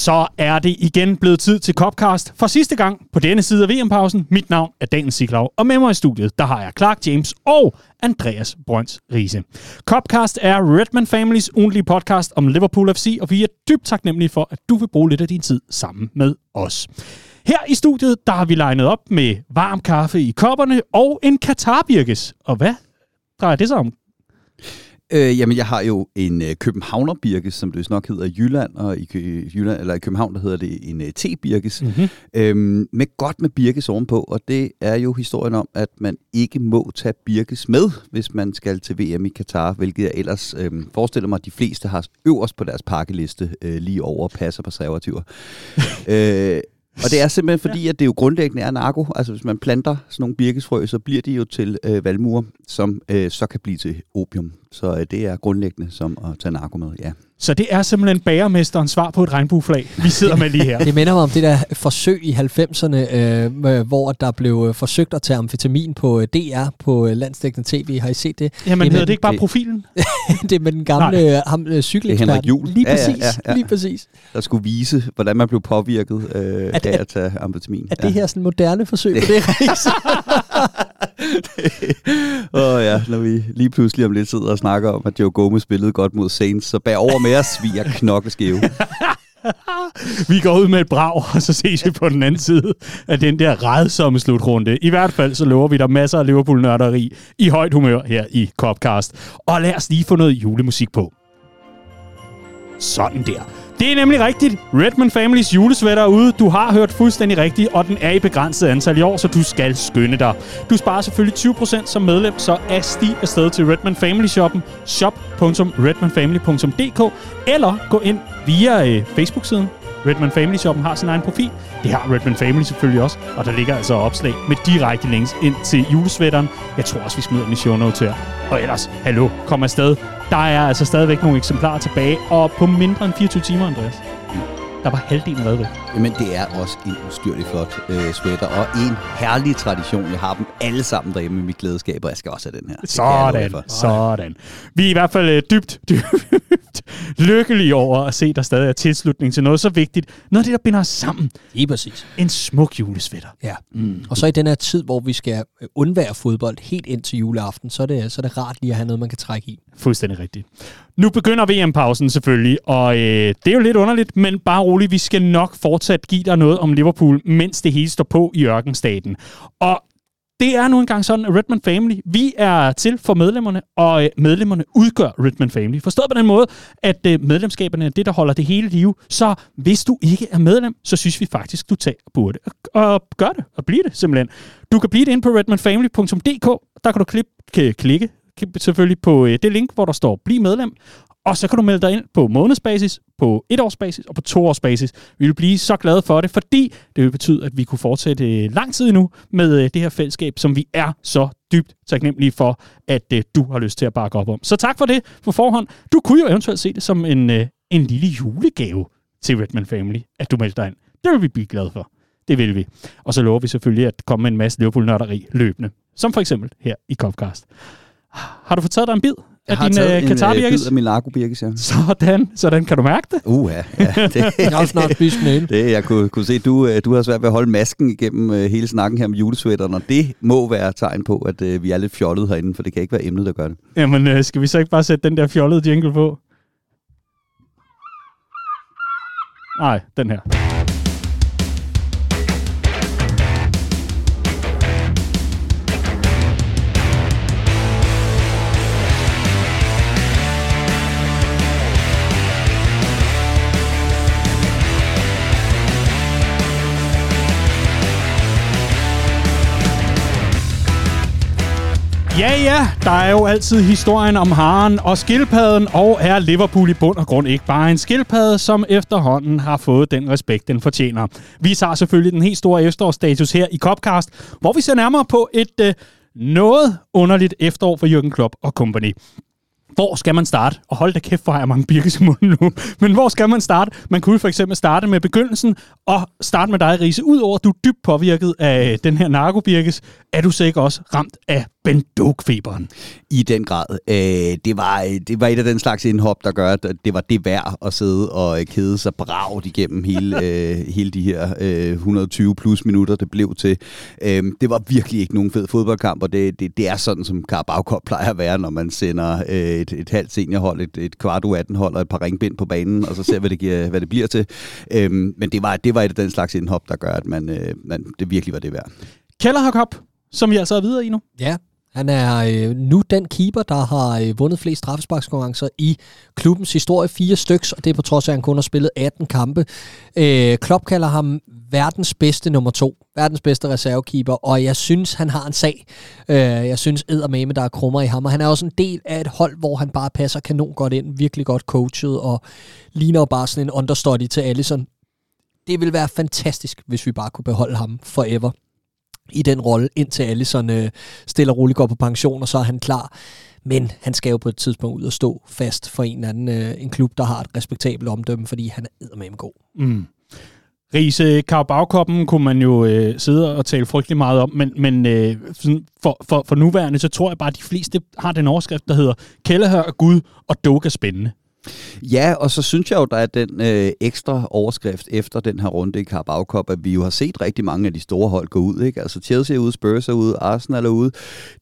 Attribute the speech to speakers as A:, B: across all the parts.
A: så er det igen blevet tid til Copcast for sidste gang på denne side af VM-pausen. Mit navn er Daniel Siglau, og med mig i studiet, der har jeg Clark James og Andreas Brøns Riese. Copcast er Redman Families ugentlige podcast om Liverpool FC, og vi er dybt taknemmelige for, at du vil bruge lidt af din tid sammen med os. Her i studiet, der har vi legnet op med varm kaffe i kopperne og en katarbirkes. Og hvad drejer det sig om,
B: Øh, jamen, jeg har jo en øh, Københavner-birkes, som det nok hedder i Jylland, og i, øh, Jylland, eller i København, der hedder det en øh, te-birkes, mm-hmm. øhm, med godt med birkes ovenpå, og det er jo historien om, at man ikke må tage birkes med, hvis man skal til VM i Katar, hvilket jeg ellers øh, forestiller mig, at de fleste har øverst på deres pakkeliste, øh, lige over passer på servativer. øh, og det er simpelthen fordi, at det jo grundlæggende er narko. Altså hvis man planter sådan nogle birkesfrø, så bliver de jo til øh, valmuer, som øh, så kan blive til opium. Så øh, det er grundlæggende som at tage narko med, ja.
A: Så det er simpelthen bagermesterens svar på et regnbueflag, vi sidder med lige her.
C: det minder mig om det der forsøg i 90'erne, øh, hvor der blev øh, forsøgt at tage amfetamin på øh, DR på øh, landstækkende tv. Har I set det?
A: Jamen det hedder det ikke bare det, profilen?
C: det er med den gamle øh, ham, øh, cykelekspert.
B: Henrik
C: Lige præcis, ja, ja, ja, ja. lige præcis.
B: Der skulle vise, hvordan man blev påvirket øh, af at tage amfetamin.
C: Er ja. det her sådan moderne forsøg på det?
B: Åh oh, ja, når vi lige pludselig om lidt sidder og snakker om, at Joe Gomez spillede godt mod Saints, så bær over med os, vi er knokkeskæve.
A: vi går ud med et brag, og så ses vi på den anden side af den der redsomme slutrunde. I hvert fald så lover vi dig masser af Liverpool-nørderi i højt humør her i Copcast. Og lad os lige få noget julemusik på. Sådan der. Det er nemlig rigtigt. Redman Families julesvætter er ude. Du har hørt fuldstændig rigtigt, og den er i begrænset antal i år, så du skal skynde dig. Du sparer selvfølgelig 20% som medlem, så er sti afsted til Redman Family Shoppen, shop.redmanfamily.dk, eller gå ind via øh, Facebook-siden Redman Family Shoppen har sin egen profil. Det har Redman Family selvfølgelig også, og der ligger altså opslag med direkte links ind til julesvætteren. Jeg tror også, vi smider den i show notes her. Og ellers, hallo, kom afsted. Der er altså stadigvæk nogle eksemplarer tilbage, og på mindre end 24 timer, Andreas. Der var halvdelen reddet væk.
B: Men det er også en ustyrlig flot øh, sweater, og en herlig tradition. Jeg har dem alle sammen derhjemme i mit glædeskab, og jeg skal også have den her.
A: Sådan, sådan. Vi er i hvert fald øh, dybt, dybt lykkelige over at se, at der stadig er tilslutning til noget så vigtigt. Noget af det, der binder os sammen.
C: Lige præcis.
A: En smuk julesvætter.
C: Ja. Mm. Og så i den her tid, hvor vi skal øh, undvære fodbold helt ind til juleaften, så er det, så er det rart lige at have noget, man kan trække i.
A: Fuldstændig rigtigt. Nu begynder VM-pausen selvfølgelig, og øh, det er jo lidt underligt, men bare rolig, vi skal nok fortsat give dig noget om Liverpool, mens det hele står på i ørkenstaten. Og det er nu engang sådan, at Redman Family, vi er til for medlemmerne, og øh, medlemmerne udgør Redman Family. Forstået på den måde, at øh, medlemskaberne er det, der holder det hele live. Så hvis du ikke er medlem, så synes vi faktisk, du tager burde og gør det, og blive det simpelthen. Du kan blive det ind på redmanfamily.dk. Der kan du øh, klikke, klikke selvfølgelig på øh, det link, hvor der står Bliv medlem, og så kan du melde dig ind på månedsbasis, på etårsbasis og på toårsbasis. Vi vil blive så glade for det, fordi det vil betyde, at vi kunne fortsætte øh, lang tid endnu med øh, det her fællesskab, som vi er så dybt taknemmelige for, at øh, du har lyst til at bakke op om. Så tak for det på forhånd. Du kunne jo eventuelt se det som en, øh, en lille julegave til Redman Family, at du melder dig ind. Det vil vi blive glade for. Det vil vi. Og så lover vi selvfølgelig at komme med en masse Liverpool-nørderi løbende. Som for eksempel her i Copcast. Har du fået taget dig en bid af din uh, Qatar
B: Jeg har taget en min Largo Birkes, ja.
A: Sådan, sådan kan du mærke det.
B: Uh, ja. ja det,
C: jeg har snart spist den
B: Det, jeg kunne, kunne se, du, øh, du har svært ved at holde masken igennem uh, hele snakken her med julesvætteren, og det må være tegn på, at uh, vi er lidt fjollede herinde, for det kan ikke være emnet, der gør det.
A: Jamen, uh, skal vi så ikke bare sætte den der fjollede jingle på? Nej, den her. Ja, ja, der er jo altid historien om haren og skildpadden, og er Liverpool i bund og grund ikke bare en skildpadde, som efterhånden har fået den respekt, den fortjener. Vi har selvfølgelig den helt store efterårsstatus her i Copcast, hvor vi ser nærmere på et øh, noget underligt efterår for Jürgen Klopp og company. Hvor skal man starte? Og hold da kæft, for har jeg mange birkes i munden nu. Men hvor skal man starte? Man kunne for eksempel starte med begyndelsen og starte med dig, Riese. Udover at du er dybt påvirket af den her narkobirkes, er du sikkert også ramt af Ben Doak-feberen.
B: I den grad. Øh, det, var, det var et af den slags indhop, der gør, at det var det værd at sidde og kede sig bragt igennem hele, øh, hele de her øh, 120 plus minutter, det blev til. Øh, det var virkelig ikke nogen fed fodboldkamp, og det, det, det er sådan, som Carabao Cup plejer at være, når man sender øh, et, et halvt seniorhold, et, et kvart U18-hold og et par ringbind på banen, og så ser, hvad det, giver, hvad det bliver til. Øh, men det var, det var et af den slags indhop, der gør, at man, øh, man, det virkelig var det værd.
A: Cup, som vi altså er videre i nu.
C: Ja, han er øh, nu den keeper, der har øh, vundet flest straffesparkskonkurrencer i klubbens historie. Fire styks, og det er på trods af, at han kun har spillet 18 kampe. Øh, Klopp kalder ham verdens bedste nummer to. Verdens bedste reservekeeper, og jeg synes, han har en sag. Øh, jeg synes, eddermame, der er krummer i ham, og han er også en del af et hold, hvor han bare passer kanon godt ind, virkelig godt coachet, og ligner bare sådan en understudy til Allison. Det vil være fantastisk, hvis vi bare kunne beholde ham forever i den rolle, indtil Allison øh, stille og roligt går på pension, og så er han klar. Men han skal jo på et tidspunkt ud og stå fast for en eller anden øh, en klub, der har et respektabelt omdømme, fordi han er med god.
A: Mm. Riese Karabagkoppen kunne man jo øh, sidde og tale frygtelig meget om, men, men øh, for, for, for nuværende, så tror jeg bare, at de fleste har den overskrift, der hedder Kelleher er Gud, og Doga spændende.
B: Ja, og så synes jeg jo, der er den øh, ekstra overskrift efter den her runde i Carabao Cup, at vi jo har set rigtig mange af de store hold gå ud. Ikke? Altså Chelsea er ude, Spurs er ude, Arsenal er ude.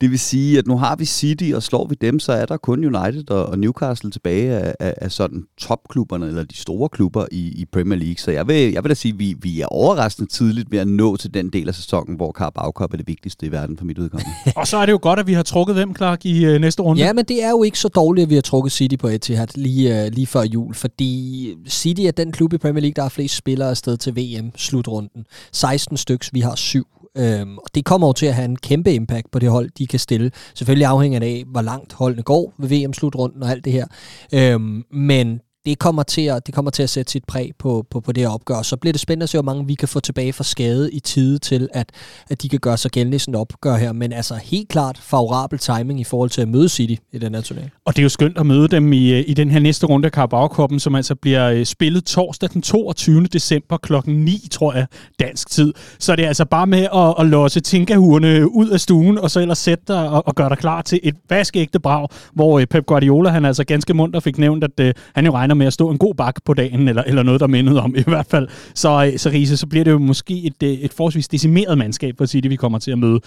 B: Det vil sige, at nu har vi City, og slår vi dem, så er der kun United og, og Newcastle tilbage af, af, af sådan topklubberne, eller de store klubber i, i Premier League. Så jeg vil, jeg vil da sige, at vi, vi er overraskende tidligt ved at nå til den del af sæsonen, hvor Carabao Cup er det vigtigste i verden for mit udkommende.
A: og så er det jo godt, at vi har trukket dem, Clark, i øh, næste runde.
C: Ja, men det er jo ikke så dårligt, at vi har trukket City på Etihad lige lige, øh, lige før jul, fordi City er den klub i Premier League, der har flest spillere afsted til VM-slutrunden. 16 styks, vi har syv. Øhm, og det kommer jo til at have en kæmpe impact på det hold, de kan stille. Selvfølgelig afhænger det af, hvor langt holdene går ved VM-slutrunden og alt det her. Øhm, men det kommer til at, det kommer til at sætte sit præg på, på, på det her opgør. Så bliver det spændende at se, hvor mange vi kan få tilbage fra skade i tide til, at, at de kan gøre sig gældende i sådan et opgør her. Men altså helt klart favorabel timing i forhold til at møde City i den her turnering.
A: Og det er jo skønt at møde dem i, i den her næste runde af Carabao som altså bliver øh, spillet torsdag den 22. december klokken 9, tror jeg, dansk tid. Så det er altså bare med at, at låse tinkahurene ud af stuen, og så ellers sætte dig og, og gøre dig klar til et vaskeægte brag, hvor øh, Pep Guardiola, han altså ganske mundt fik nævnt, at uh, han jo regner med at stå en god bak på dagen, eller, eller noget, der mindede om i hvert fald. Så, øh, så Riese, så bliver det jo måske et, øh, et forholdsvis decimeret mandskab for City, vi kommer til at møde.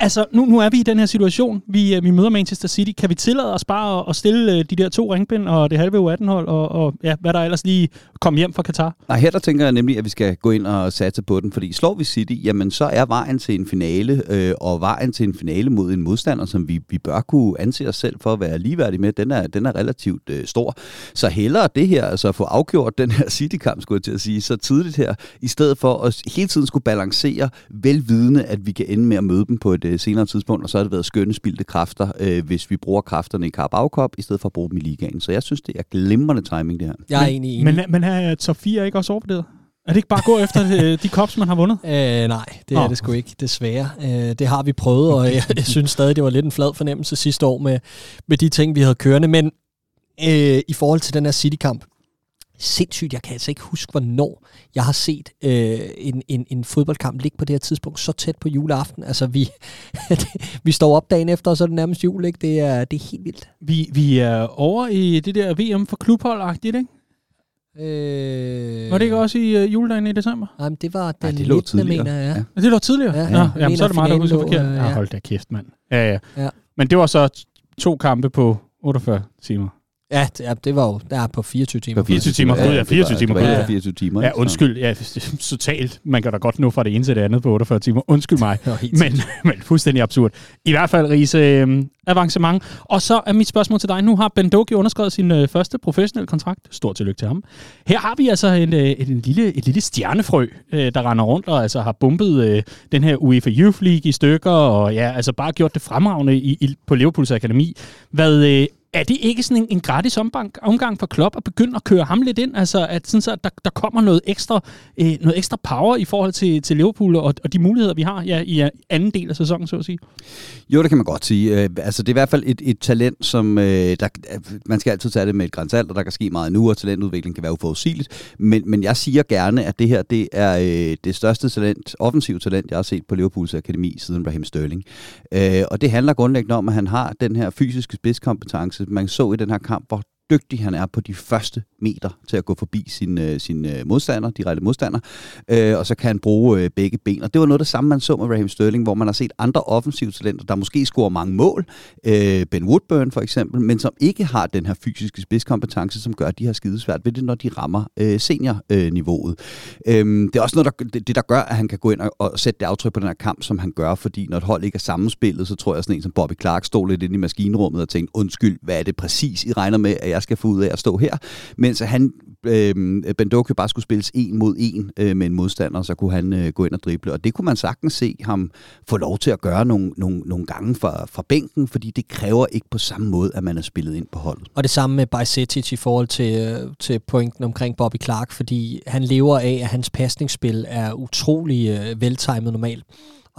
A: Altså, nu, nu er vi i den her situation. Vi, øh, vi møder Manchester City. Kan vi tillade os bare at stille de der to ringbind og det halve U18-hold, og, og ja, hvad der ellers lige kom hjem fra Katar?
B: Nej, her der tænker jeg nemlig, at vi skal gå ind og satse på den, fordi slår vi City, jamen så er vejen til en finale, øh, og vejen til en finale mod en modstander, som vi, vi bør kunne anse os selv for at være ligeværdige med, den er, den er relativt øh, stor. Så heller hellere det her, altså at få afgjort den her City-kamp, skulle jeg til at sige, så tidligt her, i stedet for at hele tiden skulle balancere, velvidende, at vi kan ende med at møde dem på et uh, senere tidspunkt, og så har det været skønne spildte kræfter, øh, hvis vi bruger kræfterne i Carabao Cup, i stedet for at bruge dem i ligaen. Så jeg synes, det er glimrende timing, det her.
C: Jeg er enig,
A: enig. Men, men er top 4 ikke også overvurderet? Er det ikke bare at gå efter de kops, man har vundet?
C: Øh, nej, det er oh. det sgu ikke, desværre. Øh, det har vi prøvet, og jeg, jeg synes stadig, det var lidt en flad fornemmelse sidste år med, med de ting, vi havde kørende. Men øh, i forhold til den her City-kamp, sindssygt. Jeg kan altså ikke huske, hvornår jeg har set øh, en, en, en fodboldkamp ligge på det her tidspunkt så tæt på juleaften. Altså, vi, vi står op dagen efter, og så er det nærmest jul, ikke? Det er, det er helt vildt.
A: Vi, vi er over i det der VM for klubhold-agtigt, ikke? Øh... Var det ikke også i uh, juledagen i december?
C: Nej, men det var den Ej, det 19. mener jeg. Ja.
A: ja. Det lå tidligere? Ja, ja. Nå, jamen, så er det meget, der husker forkert. Øh, ja. hold da kæft, mand. Ja, ja, ja. Men det var så to kampe på 48 timer.
C: Ja, det, ja, det var jo der på 24 timer.
A: På 24 timer, ja, ja 24 timer.
B: Det var 24 timer.
A: Ja, undskyld, ja, totalt. Man kan da godt nå fra det ene til det andet på 48 timer. Undskyld mig. men, men fuldstændig absurd. I hvert fald, Riese, øh, avancement. Og så er mit spørgsmål til dig. Nu har Ben Doki underskrevet sin øh, første professionelle kontrakt. Stort tillykke til ham. Her har vi altså en, øh, en, en lille, et lille stjernefrø, øh, der render rundt og altså har bumpet øh, den her UEFA Youth League i stykker, og ja, altså bare gjort det fremragende i, i, på Liverpools Akademi. Hvad, øh, er det ikke sådan en, en gratis omgang, omgang for Klopp at begynde at køre ham lidt ind? Altså, at, sådan så, der, der kommer noget ekstra, øh, noget ekstra power i forhold til, til Liverpool og, og de muligheder, vi har ja, i øh, anden del af sæsonen, så at sige?
B: Jo, det kan man godt sige. Øh, altså, det er i hvert fald et, et talent, som øh, der, øh, man skal altid tage det med et grænsalt, og der kan ske meget nu, og talentudvikling kan være uforudsigeligt. Men, men jeg siger gerne, at det her det er øh, det største talent, offensivt talent, jeg har set på Liverpools akademi siden Raheem Sterling. Øh, og det handler grundlæggende om, at han har den her fysiske spidskompetence. Man så i den her kamp, hvor dygtig han er på de første meter til at gå forbi sin, øh, sin øh, modstander, de rette modstander, øh, og så kan han bruge øh, begge ben. Og det var noget af det samme, man så med Raheem Sterling, hvor man har set andre offensive talenter, der måske scorer mange mål, øh, Ben Woodburn for eksempel, men som ikke har den her fysiske spidskompetence, som gør, at de har skidesvært ved det, når de rammer øh, seniorniveauet. Øh, det er også noget, der, det, det, der gør, at han kan gå ind og, og sætte det aftryk på den her kamp, som han gør, fordi når et hold ikke er sammenspillet, så tror jeg sådan en som Bobby Clark stod lidt inde i maskinrummet og tænkte, undskyld, hvad er det præcis, I regner med, at jeg skal få ud af at stå her, mens han øh, Bendoke bare skulle spilles en mod en øh, med en modstander, så kunne han øh, gå ind og drible. Og det kunne man sagtens se ham få lov til at gøre nogle, nogle, nogle gange fra, fra bænken, fordi det kræver ikke på samme måde, at man er spillet ind på holdet.
C: Og det samme med Bajsetic i forhold til, øh, til pointen omkring Bobby Clark, fordi han lever af, at hans pasningsspil er utrolig øh, veltimet normalt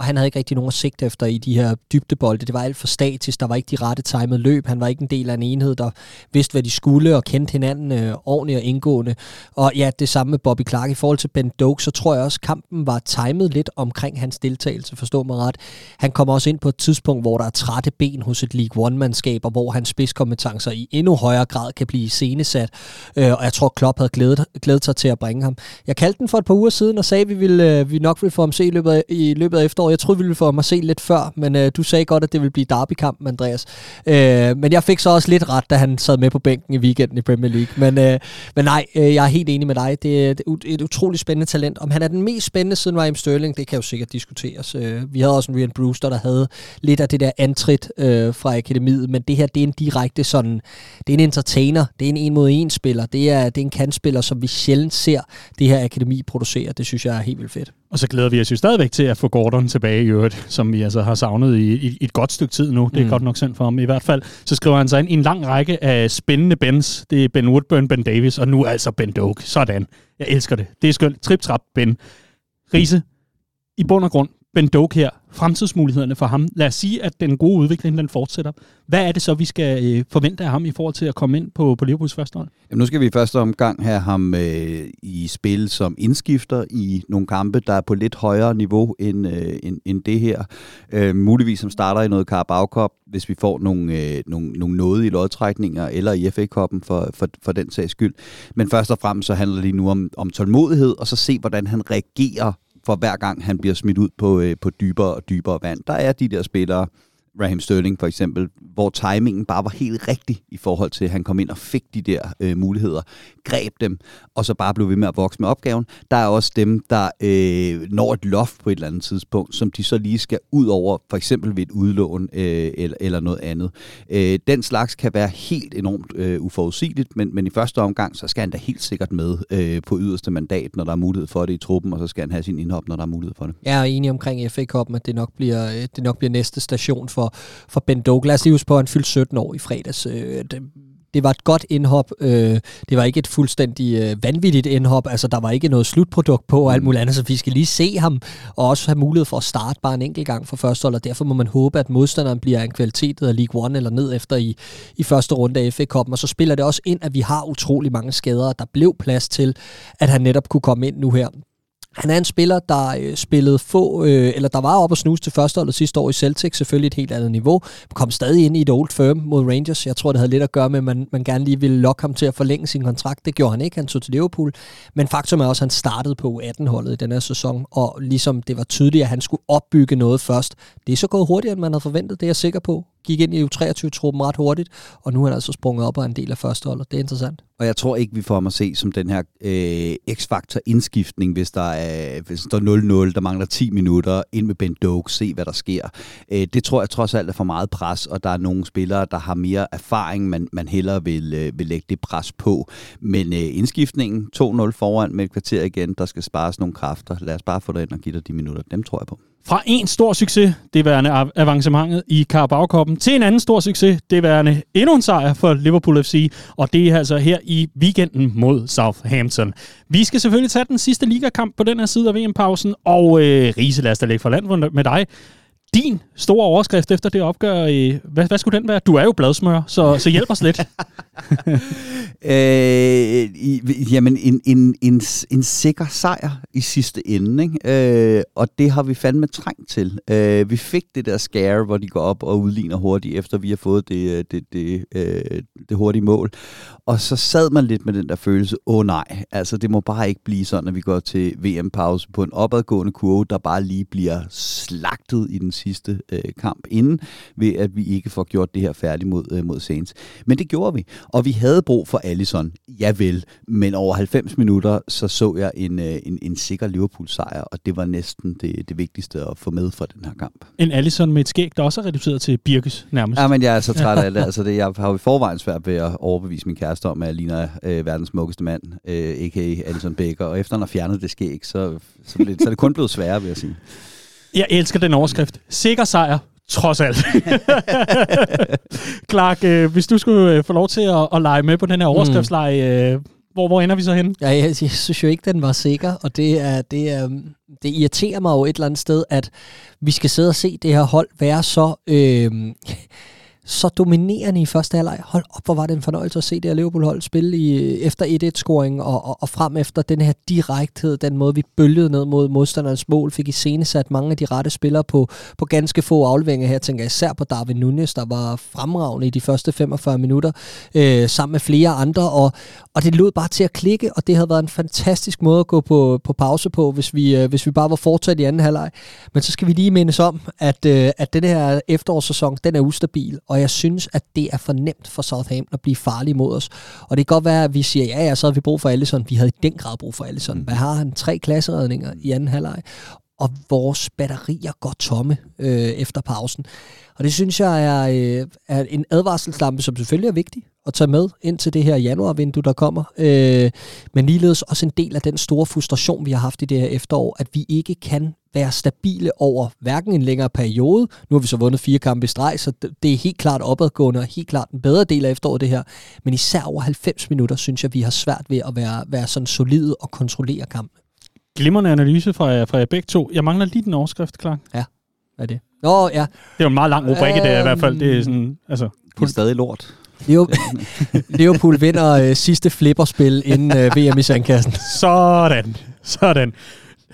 C: og han havde ikke rigtig nogen at sigte efter i de her dybdebolde. Det var alt for statisk, der var ikke de rette timede løb, han var ikke en del af en enhed, der vidste, hvad de skulle, og kendte hinanden øh, ordentligt og indgående. Og ja, det samme med Bobby Clark. I forhold til Ben Doak, så tror jeg også, kampen var timet lidt omkring hans deltagelse, forstå mig ret. Han kommer også ind på et tidspunkt, hvor der er trætte ben hos et League One-mandskab, og hvor hans spidskompetencer i endnu højere grad kan blive scenesat. Øh, og jeg tror, Klopp havde glædet, glædet sig til at bringe ham. Jeg kaldte den for et par uger siden og sagde, at vi, ville, øh, vi nok ville få ham se i løbet af, i løbet af efteråret. Jeg troede, vi ville få mig se lidt før, men øh, du sagde godt, at det ville blive derbykampen, Andreas. Øh, men jeg fik så også lidt ret, da han sad med på bænken i weekenden i Premier League. Men, øh, men nej, øh, jeg er helt enig med dig. Det er et utroligt spændende talent. Om han er den mest spændende siden Raheem Sterling, det kan jo sikkert diskuteres. Øh, vi havde også en Ryan Brewster, der havde lidt af det der antrit øh, fra akademiet, men det her, det er en direkte sådan, det er en entertainer, det er en en mod en spiller, det er, det er en kantspiller, som vi sjældent ser det her akademi producere. Det synes jeg er helt vildt fedt.
A: Og så glæder vi os jo stadigvæk til at få Gordon tilbage i øvrigt, som vi altså har savnet i, i, i et godt stykke tid nu. Det er mm. godt nok synd for ham. I hvert fald så skriver han sig ind i en lang række af spændende Bens. Det er Ben Woodburn, Ben Davis, og nu altså Ben Doak. Sådan. Jeg elsker det. Det er skønt. Trip-trap, Ben. Riese, i bund og grund, Ben Doak her, fremtidsmulighederne for ham. Lad os sige, at den gode udvikling den fortsætter. Hvad er det så, vi skal øh, forvente af ham i forhold til at komme ind på, på Liverpools første hold?
B: Jamen, nu skal vi i første omgang have ham øh, i spil som indskifter i nogle kampe, der er på lidt højere niveau end, øh, end, end det her. Øh, muligvis som starter i noget Carabao Cup, hvis vi får nogle, øh, nogle, nogle noget i lodtrækninger, eller i FA-koppen for, for, for den sags skyld. Men først og fremmest så handler det lige nu om, om tålmodighed, og så se, hvordan han reagerer for hver gang han bliver smidt ud på, øh, på dybere og dybere vand. Der er de der spillere, Raheem Sterling for eksempel, hvor timingen bare var helt rigtig i forhold til, at han kom ind og fik de der øh, muligheder, greb dem, og så bare blev ved med at vokse med opgaven. Der er også dem, der øh, når et loft på et eller andet tidspunkt, som de så lige skal ud over, for eksempel ved et udlån øh, eller, eller noget andet. Øh, den slags kan være helt enormt øh, uforudsigeligt, men, men i første omgang, så skal han da helt sikkert med øh, på yderste mandat, når der er mulighed for det i truppen, og så skal han have sin indhop, når der er mulighed for det.
C: Jeg er enig omkring FA-koppen, at det nok bliver, øh, det nok bliver næste station for, for Ben Douglas. Lige på, at han fyldte 17 år i fredags. Øh, det, det var et godt indhop. Øh, det var ikke et fuldstændig øh, vanvittigt indhop. Altså, der var ikke noget slutprodukt på og alt mm. muligt andet, så vi skal lige se ham og også have mulighed for at starte bare en enkelt gang for første hold, og derfor må man håbe, at modstanderen bliver en kvalitet af League One eller ned efter i, i første runde af FA Cup'en. Og så spiller det også ind, at vi har utrolig mange skader, der blev plads til, at han netop kunne komme ind nu her. Han er en spiller, der øh, spillede få, øh, eller der var op og snuse til førsteholdet sidste år i Celtic, selvfølgelig et helt andet niveau, kom stadig ind i et old firm mod Rangers. Jeg tror, det havde lidt at gøre med, at man, man gerne lige ville lokke ham til at forlænge sin kontrakt. Det gjorde han ikke, han tog til Liverpool. Men faktum er også, at han startede på U18-holdet i den her sæson, og ligesom det var tydeligt, at han skulle opbygge noget først. Det er så gået hurtigere, end man havde forventet, det er jeg sikker på gik ind i U23-truppen ret hurtigt, og nu er han altså sprunget op og en del af førsteholdet. Det er interessant.
B: Og jeg tror ikke, vi får ham at se som den her øh, X-faktor indskiftning, hvis der er, hvis der er 0-0, der mangler 10 minutter, ind med Ben Doak, se hvad der sker. Øh, det tror jeg trods alt er for meget pres, og der er nogle spillere, der har mere erfaring, man, man hellere vil, øh, vil lægge det pres på. Men øh, indskiftningen, 2-0 foran med et kvarter igen, der skal spares nogle kræfter. Lad os bare få dig ind og give dig de minutter. Dem tror jeg på.
A: Fra en stor succes, det værende avancementet i Carabao til en anden stor succes, det værende endnu en sejr for Liverpool FC, og det er altså her i weekenden mod Southampton. Vi skal selvfølgelig tage den sidste ligakamp på den her side af VM-pausen, og øh, Riese, lad os da lægge for land med dig din store overskrift efter det opgør, øh, hvad, hvad skulle den være? Du er jo bladsmør, så, så hjælp os lidt.
B: øh, jamen, en, en, en, en sikker sejr i sidste ende, ikke? Øh, og det har vi fandme trængt til. Øh, vi fik det der scare, hvor de går op og udligner hurtigt, efter vi har fået det, øh, det, det, øh, det hurtige mål. Og så sad man lidt med den der følelse, åh oh, nej, altså det må bare ikke blive sådan, at vi går til VM-pause på en opadgående kurve, der bare lige bliver slagtet i den sidste øh, kamp inden, ved at vi ikke får gjort det her færdigt mod, øh, mod Saints. Men det gjorde vi, og vi havde brug for Allison, ja vel, men over 90 minutter, så så jeg en, øh, en, en sikker Liverpool-sejr, og det var næsten det, det vigtigste at få med fra den her kamp.
A: En Allison med et skæg, der også er reduceret til Birkes nærmest.
B: Ja, men jeg er så træt af det. Altså, det jeg har jo i forvejen svært ved at overbevise min kæreste om, at jeg ligner øh, verdens smukkeste mand, øh, a.k.a. Allison Baker, og efter han har fjernet det skæg, så, så, så, så er det kun blevet sværere, vil jeg sige.
A: Jeg elsker den overskrift. Sikker sejr, trods alt. Clark, øh, hvis du skulle øh, få lov til at, at lege med på den her mm. overskriftsleje, øh, hvor, hvor ender vi så hen?
C: Ja, jeg, jeg synes jo ikke, den var sikker, og det, er, det, er, det irriterer mig jo et eller andet sted, at vi skal sidde og se det her hold være så... Øh, så dominerende i første halvleg. Hold op, hvor var det en fornøjelse at se det her Liverpool-hold spille i, øh, efter 1-1-scoring og, og, og frem efter den her direkthed, den måde vi bølgede ned mod modstanderens mål, fik i sat mange af de rette spillere på, på ganske få afleveringer her. Tænker Jeg især på Darwin Nunes, der var fremragende i de første 45 minutter, øh, sammen med flere andre, og, og det lød bare til at klikke, og det havde været en fantastisk måde at gå på, på pause på, hvis vi, øh, hvis vi bare var fortsat i anden halvleg. Men så skal vi lige mindes om, at, øh, at den her efterårssæson, den er ustabil, og jeg synes, at det er for nemt for Southampton at blive farlig mod os. Og det kan godt være, at vi siger, ja, ja, så har vi brug for Allison. Vi havde i den grad brug for Allison. Mm. Hvad har han? Tre klasseredninger i anden halvleg. Og vores batterier går tomme øh, efter pausen. Og det synes jeg er, øh, er en advarselslampe, som selvfølgelig er vigtig at tage med ind til det her januarvindue, der kommer. Øh, men ligeledes også en del af den store frustration, vi har haft i det her efterår, at vi ikke kan være stabile over hverken en længere periode. Nu har vi så vundet fire kampe i streg, så det er helt klart opadgående og helt klart en bedre del af efteråret det her. Men især over 90 minutter, synes jeg, vi har svært ved at være, være sådan solide og kontrollere kampen.
A: Glimrende analyse fra, fra jer begge to. Jeg mangler lige den overskrift, klar.
C: Ja, hvad er det? Nå, ja. Det
A: er jo en meget lang rubrik, det er i hvert fald. Det er sådan, altså...
B: Det er stadig lort.
C: Liverpool vinder øh, sidste flipperspil inden øh, VM i sandkassen.
A: Sådan. Sådan.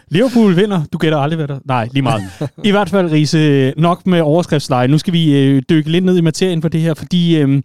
A: Liverpool vinder. Du gætter aldrig, hvad der... Nej, lige meget. I hvert fald, Riese, nok med overskriftsleje. Nu skal vi øh, dykke lidt ned i materien for det her, fordi øh,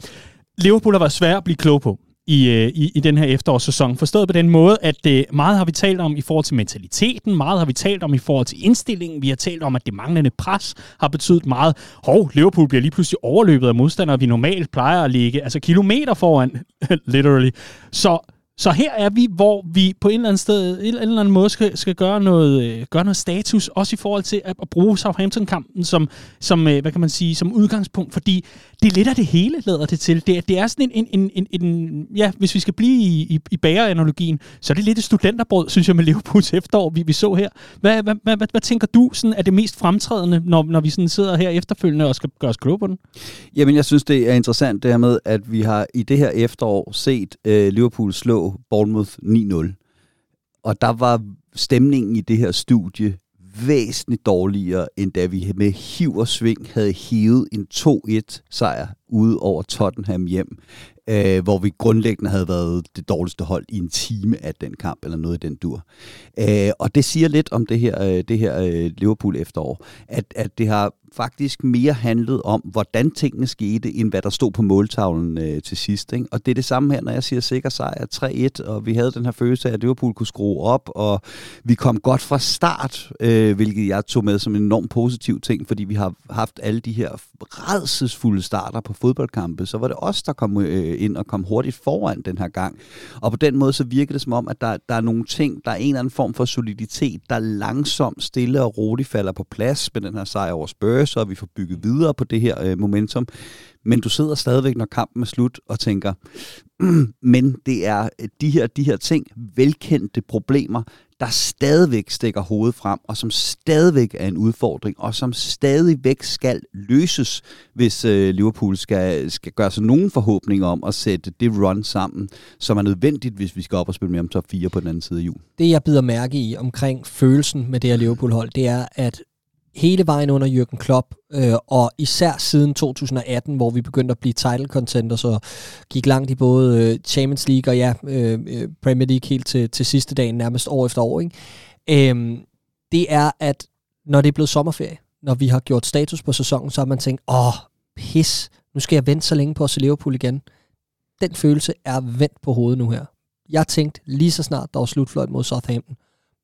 A: Liverpool har været svært at blive klog på i, øh, i, i den her efterårssæson. Forstået på den måde, at øh, meget har vi talt om i forhold til mentaliteten, meget har vi talt om i forhold til indstillingen, vi har talt om, at det manglende pres har betydet meget. Hov, Liverpool bliver lige pludselig overløbet af modstandere, vi normalt plejer at ligge altså kilometer foran, literally. Så så her er vi, hvor vi på en eller anden sted, en eller anden måde skal, skal gøre, noget, øh, gøre noget status, også i forhold til at, at bruge Southampton-kampen som, som, øh, hvad kan man sige, som udgangspunkt, fordi det er lidt af det hele, lader det til. Det, det er sådan en, en, en, en, en, ja, hvis vi skal blive i, i, i bageranalogien, så er det lidt et studenterbrød, synes jeg, med Liverpools efterår, vi, vi så her. Hvad, hvad, hvad, hvad, hvad tænker du sådan, er det mest fremtrædende, når, når vi sådan sidder her efterfølgende og skal gøre os kloge på den?
B: Jamen, jeg synes, det er interessant det her med, at vi har i det her efterår set øh, Liverpool slå Bournemouth 9-0. Og der var stemningen i det her studie væsentligt dårligere, end da vi med hiv og sving havde hivet en 2-1 sejr ude over Tottenham hjem, øh, hvor vi grundlæggende havde været det dårligste hold i en time af den kamp, eller noget i den dur. Øh, og det siger lidt om det her, øh, det her øh, Liverpool efterår, at, at det har faktisk mere handlet om, hvordan tingene skete, end hvad der stod på måltavlen øh, til sidst. Ikke? Og det er det samme her, når jeg siger sikker sejr 3-1, og vi havde den her følelse af, at Liverpool kunne skrue op, og vi kom godt fra start, øh, hvilket jeg tog med som en enorm positiv ting, fordi vi har haft alle de her redselsfulde starter på fodboldkampe, så var det os, der kom øh, Øh, ind og kom hurtigt foran den her gang. Og på den måde så virker det som om, at der, der er nogle ting, der er en eller anden form for soliditet, der langsomt, stille og roligt falder på plads med den her sejr over Spurs, så vi får bygget videre på det her øh, momentum. Men du sidder stadigvæk, når kampen er slut, og tænker, men det er øh, de her, de her ting, velkendte problemer, der stadigvæk stikker hovedet frem, og som stadigvæk er en udfordring, og som stadigvæk skal løses, hvis øh, Liverpool skal, skal gøre sig nogen forhåbninger om at sætte det run sammen, som er nødvendigt, hvis vi skal op og spille med om top 4 på den anden side af jul.
C: Det, jeg bider mærke i omkring følelsen med det her Liverpool-hold, det er, at hele vejen under Jürgen Klopp, øh, og især siden 2018, hvor vi begyndte at blive title contenders og gik langt i både øh, Champions League og ja, øh, øh Premier League helt til, til sidste dagen, nærmest år efter år. Ikke? Øh, det er, at når det er blevet sommerferie, når vi har gjort status på sæsonen, så har man tænkt, åh, pis, nu skal jeg vente så længe på at se Liverpool igen. Den følelse er vendt på hovedet nu her. Jeg tænkte lige så snart, der var slutfløjt mod Southampton,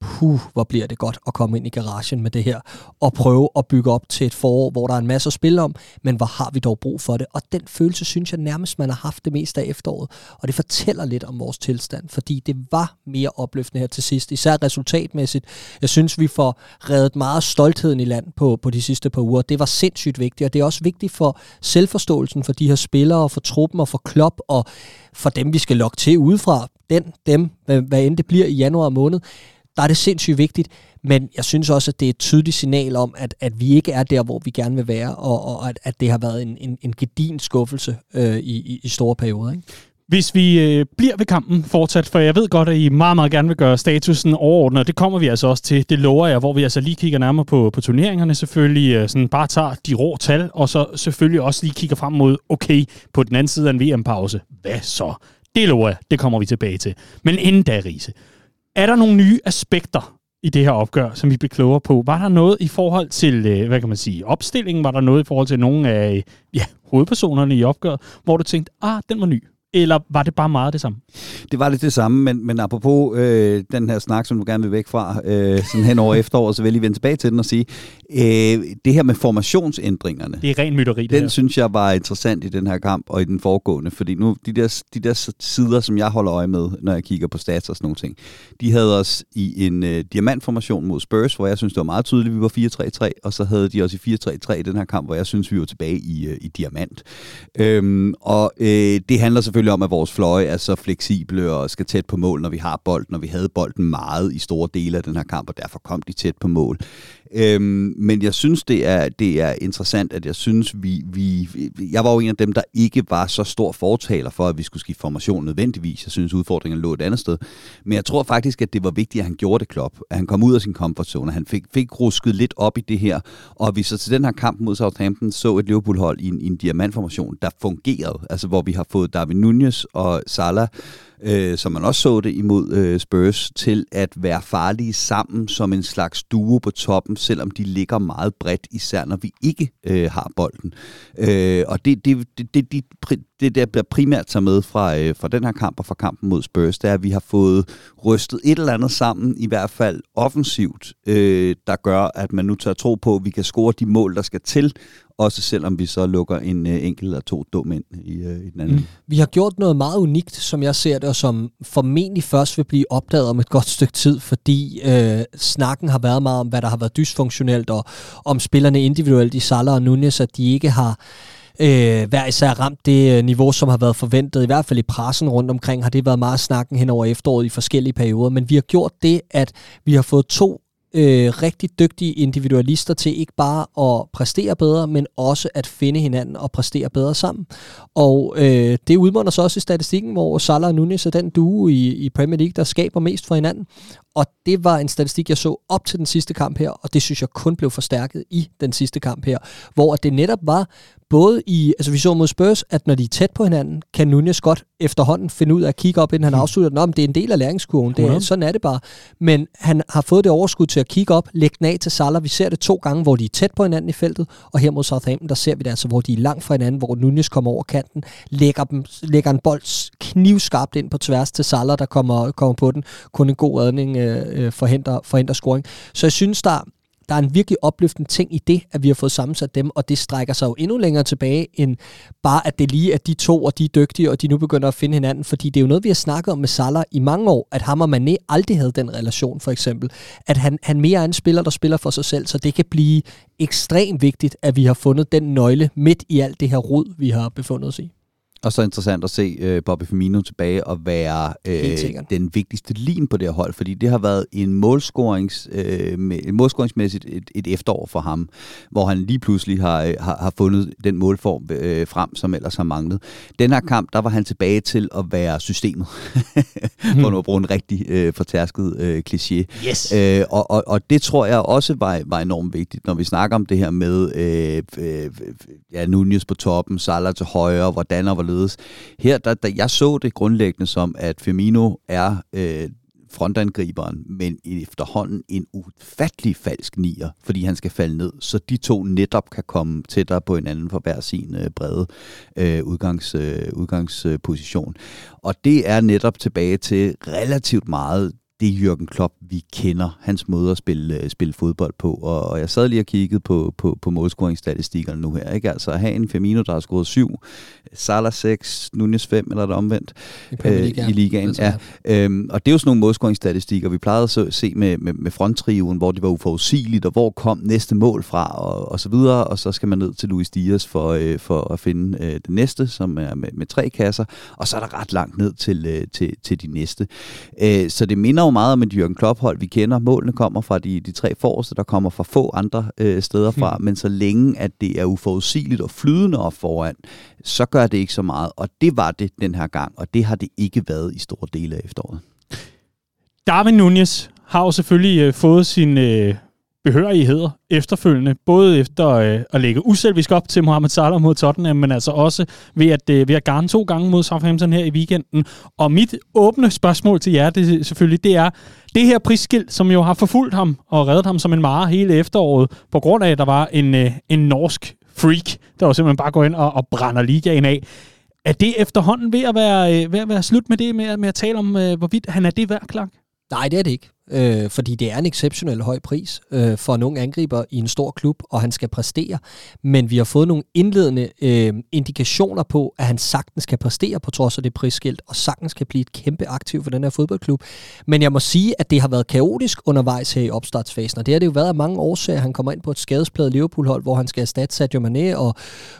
C: puh, hvor bliver det godt at komme ind i garagen med det her, og prøve at bygge op til et forår, hvor der er en masse at spille om, men hvor har vi dog brug for det? Og den følelse synes jeg nærmest, man har haft det meste af efteråret, og det fortæller lidt om vores tilstand, fordi det var mere opløftende her til sidst, især resultatmæssigt. Jeg synes, vi får reddet meget stoltheden i land på, på de sidste par uger. Det var sindssygt vigtigt, og det er også vigtigt for selvforståelsen for de her spillere, for truppen og for Klopp, og for dem, vi skal lokke til udefra, den, dem, hvad, hvad end det bliver i januar måned der er det sindssygt vigtigt, men jeg synes også, at det er et tydeligt signal om, at, at vi ikke er der, hvor vi gerne vil være, og, og at, at det har været en, en, en gedin skuffelse øh, i, i, i store perioder. Ikke?
A: Hvis vi øh, bliver ved kampen fortsat, for jeg ved godt, at I meget, meget gerne vil gøre statusen overordnet, og det kommer vi altså også til, det lover jeg, hvor vi altså lige kigger nærmere på, på turneringerne selvfølgelig, øh, sådan bare tager de rå tal, og så selvfølgelig også lige kigger frem mod, okay, på den anden side af en VM-pause, hvad så? Det lover jeg, det kommer vi tilbage til. Men inden da, Riese, er der nogle nye aspekter i det her opgør, som vi bliver klogere på? Var der noget i forhold til, øh, hvad kan man sige, opstillingen? Var der noget i forhold til nogle af øh, ja, hovedpersonerne i opgøret, hvor du tænkte, ah, den var ny? Eller var det bare meget det samme?
B: Det var lidt det samme, men, men apropos øh, den her snak, som du gerne vil væk fra, øh, sådan hen over efteråret, så vil jeg lige vende tilbage til den og sige, øh, det her med formationsændringerne.
A: Det er ren mytteri, det
B: Den
A: her.
B: synes jeg var interessant i den her kamp og i den foregående, fordi nu de der, de der sider, som jeg holder øje med, når jeg kigger på stats og sådan nogle ting, de havde os i en øh, diamantformation mod Spurs, hvor jeg synes, det var meget tydeligt, vi var 4-3-3, og så havde de os i 4-3-3 i den her kamp, hvor jeg synes, vi var tilbage i, øh, i diamant. Øhm, og øh, det handler selvfølgelig selvfølgelig om, at vores fløje er så fleksible og skal tæt på mål, når vi har bolden, og vi havde bolden meget i store dele af den her kamp, og derfor kom de tæt på mål. Øhm, men jeg synes, det er, det er interessant, at jeg synes, vi, vi... Jeg var jo en af dem, der ikke var så stor fortaler for, at vi skulle skifte formation nødvendigvis. Jeg synes, udfordringen lå et andet sted. Men jeg tror faktisk, at det var vigtigt, at han gjorde det, klop. At han kom ud af sin komfortzone. Han fik, fik rusket lidt op i det her. Og vi så til den her kamp mod Southampton så et Liverpool-hold i en, i en diamantformation, der fungerede. Altså, hvor vi har fået David Nunez og Salah øh, som man også så det imod øh, Spurs, til at være farlige sammen som en slags duo på toppen, selvom de ligger meget bredt, især når vi ikke øh, har bolden. Øh, og det, det, det, det, de, det, der bliver primært taget med fra, øh, fra den her kamp og fra kampen mod Spurs, det er, at vi har fået rystet et eller andet sammen, i hvert fald offensivt, øh, der gør, at man nu tør tro på, at vi kan score de mål, der skal til, også selvom vi så lukker en øh, enkelt eller to dum ind i, øh, i den anden. Mm.
C: Vi har gjort noget meget unikt, som jeg ser det, og som formentlig først vil blive opdaget om et godt stykke tid, fordi øh, snakken har været meget om, hvad der har været dysfunktionelt, og om spillerne individuelt i Salah og Nunez, at de ikke har øh, hver især ramt det øh, niveau, som har været forventet. I hvert fald i pressen rundt omkring har det været meget snakken hen over efteråret i forskellige perioder. Men vi har gjort det, at vi har fået to øh, rigtig dygtige individualister til ikke bare at præstere bedre, men også at finde hinanden og præstere bedre sammen. Og øh, det udmunder sig også i statistikken, hvor Salah og Nunes er den duo i, i Premier League, der skaber mest for hinanden. Og det var en statistik, jeg så op til den sidste kamp her, og det synes jeg kun blev forstærket i den sidste kamp her, hvor det netop var både i, altså vi så mod Spurs, at når de er tæt på hinanden, kan Nunez godt efterhånden finde ud af at kigge op, inden han mm. afslutter den om. Det er en del af læringskurven, det er, sådan er det bare. Men han har fået det overskud til at kigge op, lægge den af til Salah. Vi ser det to gange, hvor de er tæt på hinanden i feltet, og her mod Southampton, der ser vi det altså, hvor de er langt fra hinanden, hvor Nunez kommer over kanten, lægger, dem, lægger en bold knivskarpt ind på tværs til Salah, der kommer, kommer på den. Kun en god redning Øh, øh, forhindrer, forhindrer scoring. Så jeg synes, der, der er en virkelig opløftende ting i det, at vi har fået sammensat dem, og det strækker sig jo endnu længere tilbage, end bare at det lige er de to, og de er dygtige, og de nu begynder at finde hinanden, fordi det er jo noget, vi har snakket om med Salah i mange år, at ham og Mané aldrig havde den relation, for eksempel. At han, han mere er en spiller, der spiller for sig selv, så det kan blive ekstremt vigtigt, at vi har fundet den nøgle midt i alt det her rod, vi har befundet os i.
B: Og så interessant at se øh, Bobby Firmino tilbage og være øh, den vigtigste lin på det her hold, fordi det har været en målscorings, øh, med, målscoringsmæssigt et, et efterår for ham, hvor han lige pludselig har, øh, har, har fundet den målform øh, frem, som ellers har manglet. Den her kamp, der var han tilbage til at være systemet, for nu at bruge en rigtig øh, fortærsket øh, kliché.
A: Yes.
B: Øh, og, og, og det tror jeg også var, var enormt vigtigt, når vi snakker om det her med øh, øh, ja, Nunez på toppen, Salah til højre, hvordan og således. Her, der, der, jeg så det grundlæggende som, at Firmino er øh, frontangriberen, men efterhånden en ufattelig falsk nier, fordi han skal falde ned, så de to netop kan komme tættere på hinanden for hver sin øh, brede øh, udgangs, øh, udgangsposition. Og det er netop tilbage til relativt meget det Jürgen Klopp, vi kender, hans måde at spille, øh, spille fodbold på. Og, og jeg sad lige og kiggede på, på, på målscoringsstatistikkerne nu her. Ikke? Altså at have en Firmino, der har scoret syv, Salah 6, Nunes 5, eller det omvendt,
C: I, øh,
B: i ligaen. Ja. Øhm, og det er jo sådan nogle målscoringsstatistikker, vi plejede at se med, med, med fronttriven, hvor det var uforudsigeligt, og hvor kom næste mål fra, og, og så videre. Og så skal man ned til Luis Diaz for, øh, for at finde øh, det næste, som er med, med tre kasser. Og så er der ret langt ned til, øh, til, til de næste. Øh, så det minder jo meget om et Jürgen Klopp-hold, vi kender. Målene kommer fra de, de tre forreste, der kommer fra få andre øh, steder fra, hmm. men så længe, at det er uforudsigeligt og flydende op foran, så gør det ikke så meget. Og det var det den her gang, og det har det ikke været i store dele af efteråret.
A: Darwin Nunez har jo selvfølgelig øh, fået sin øh, behørigheder efterfølgende, både efter øh, at lægge uselvisk op til Mohamed Salah mod Tottenham, men altså også ved at, øh, ved at garne to gange mod Southampton her i weekenden. Og mit åbne spørgsmål til jer, det selvfølgelig, det er, det her prisskilt, som jo har forfulgt ham og reddet ham som en mare hele efteråret, på grund af, at der var en, øh, en norsk freak, der var simpelthen bare går ind og, og brænder ligaen af. Er det efterhånden ved at være, øh, ved at være slut med det, med, med at tale om, øh, hvorvidt han er det værd, Clark?
C: Nej, det er det ikke øh, fordi det er en exceptionel høj pris øh, for en ung angriber i en stor klub, og han skal præstere. Men vi har fået nogle indledende øh, indikationer på, at han sagtens kan præstere på trods af det prisskilt, og sagtens kan blive et kæmpe aktiv for den her fodboldklub. Men jeg må sige, at det har været kaotisk undervejs her i opstartsfasen, og det har det jo været af mange årsager. Han kommer ind på et skadespladet Liverpool-hold, hvor han skal erstatte Sadio Mane, og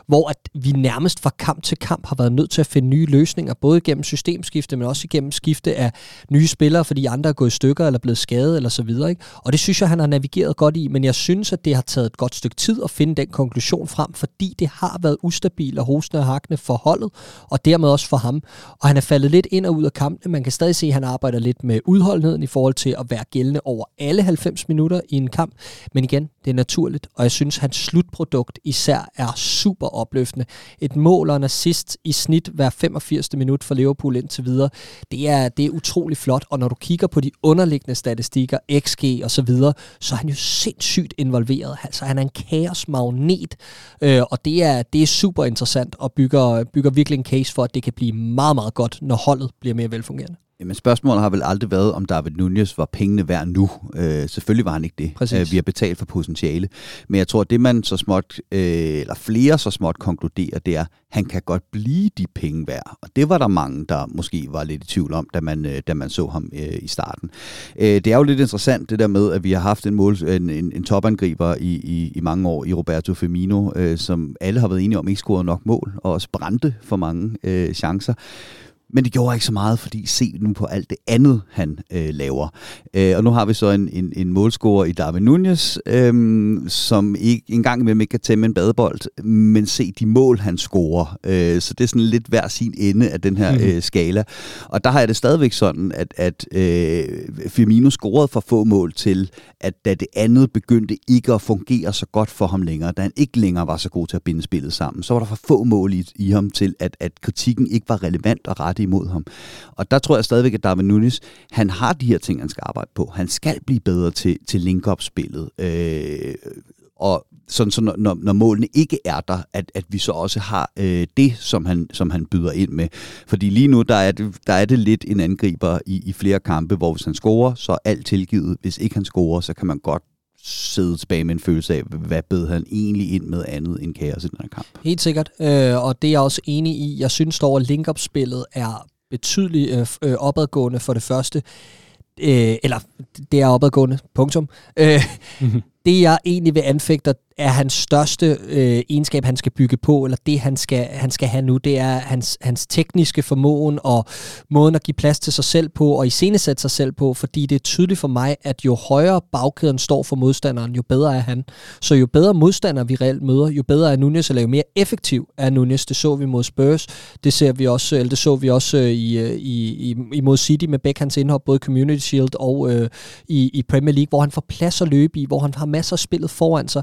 C: hvor at vi nærmest fra kamp til kamp har været nødt til at finde nye løsninger, både gennem systemskifte, men også gennem skifte af nye spillere, fordi andre er gået i stykker eller blevet skade eller så videre. Ikke? Og det synes jeg, han har navigeret godt i, men jeg synes, at det har taget et godt stykke tid at finde den konklusion frem, fordi det har været ustabil og hostende og hakkende for holdet, og dermed også for ham. Og han er faldet lidt ind og ud af kampene. Man kan stadig se, at han arbejder lidt med udholdenheden i forhold til at være gældende over alle 90 minutter i en kamp. Men igen, det er naturligt, og jeg synes, at hans slutprodukt især er super opløftende. Et mål og en assist i snit hver 85. minut for Liverpool indtil videre. Det er, det er utrolig flot, og når du kigger på de underliggende statistikker, XG og så videre, så er han jo sindssygt involveret. Altså han er en kaosmagnet, øh, og det er, det er super interessant og bygger, bygger virkelig en case for, at det kan blive meget, meget godt, når holdet bliver mere velfungerende.
B: Jamen spørgsmålet har vel aldrig været, om David Nunez var pengene værd nu. Øh, selvfølgelig var han ikke det.
C: Præcis.
B: Øh, vi har betalt for potentiale. Men jeg tror, at det man så småt, øh, eller flere så småt konkluderer, det er, at han kan godt blive de penge værd. Og det var der mange, der måske var lidt i tvivl om, da man, øh, da man så ham øh, i starten. Øh, det er jo lidt interessant det der med, at vi har haft en, mål, en, en, en topangriber i, i, i mange år i Roberto Firmino, øh, som alle har været enige om ikke scorede nok mål, og også brændte for mange øh, chancer. Men det gjorde ikke så meget, fordi se nu på alt det andet, han øh, laver. Øh, og nu har vi så en, en, en målscorer i Darwin Nunez, øh, som ikke engang med ikke kan tæmme en badebold, men se de mål, han scorer. Øh, så det er sådan lidt hver sin ende af den her mm. øh, skala. Og der har jeg det stadigvæk sådan, at, at øh, Firmino scorede for få mål til, at da det andet begyndte ikke at fungere så godt for ham længere, da han ikke længere var så god til at binde spillet sammen, så var der for få mål i, i ham til, at, at kritikken ikke var relevant og ret imod ham. Og der tror jeg stadigvæk, at Darwin Nunes, han har de her ting, han skal arbejde på. Han skal blive bedre til, til link-up-spillet. Øh, og sådan så når, når målene ikke er der, at, at vi så også har øh, det, som han, som han byder ind med. Fordi lige nu, der er det, der er det lidt en angriber i, i flere kampe, hvor hvis han scorer, så er alt tilgivet. Hvis ikke han scorer, så kan man godt sidde tilbage med en følelse af, hvad bed han egentlig ind med andet end kaos i den her kamp.
C: Helt sikkert, øh, og det er jeg også enig i. Jeg synes dog, at link-up-spillet er betydeligt øh, øh, opadgående for det første. Øh, eller det er opadgående, punktum. Øh, mm-hmm. det, jeg egentlig vil anfægte, er hans største øh, egenskab, han skal bygge på, eller det, han skal, han skal have nu, det er hans, hans tekniske formåen og måden at give plads til sig selv på, og iscenesætte sig selv på, fordi det er tydeligt for mig, at jo højere bagkæden står for modstanderen, jo bedre er han. Så jo bedre modstander vi reelt møder, jo bedre er Nunez, eller jo mere effektiv er Nunez. Det så vi mod Spurs, det ser vi også, eller det så vi også øh, i, øh, i, i, imod City med Beckhams indhop, både Community Shield og øh, i, i Premier League, hvor han får plads at løbe i, hvor han har masser af spillet foran sig.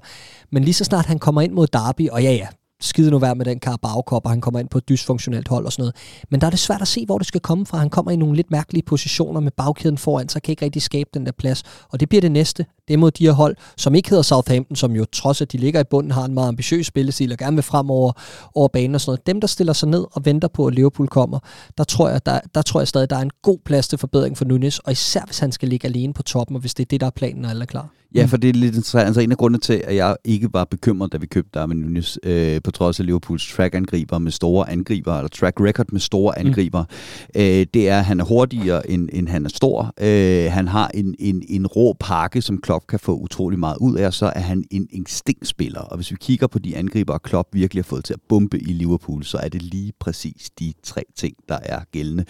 C: Men lige så snart han kommer ind mod Derby, og ja ja, skide nu være med den Carabao Cup, og han kommer ind på et dysfunktionelt hold og sådan noget. Men der er det svært at se, hvor det skal komme fra. Han kommer i nogle lidt mærkelige positioner med bagkæden foran, så kan ikke rigtig skabe den der plads. Og det bliver det næste. Det er mod de her hold, som ikke hedder Southampton, som jo trods at de ligger i bunden, har en meget ambitiøs spillestil og gerne vil frem over, over banen og sådan noget. Dem, der stiller sig ned og venter på, at Liverpool kommer, der tror jeg, der, der tror jeg stadig, der er en god plads til forbedring for Nunes, og især hvis han skal ligge alene på toppen, og hvis det er det, der er planen, når alle er klar.
B: Ja, for det er lidt interessant. Altså en af grundene til, at jeg ikke var bekymret, da vi købte Darwin Nunes, øh, på trods af Liverpools track-angriber med store angriber, eller track record med store mm. angriber, mm. øh, det er, at han er hurtigere, end, end han er stor. Øh, han har en, en, en rå pakke, som Klopp kan få utrolig meget ud af, så er han en instinktspiller. Og hvis vi kigger på de angriber, Klopp virkelig har fået til at bombe i Liverpool, så er det lige præcis de tre ting, der er gældende.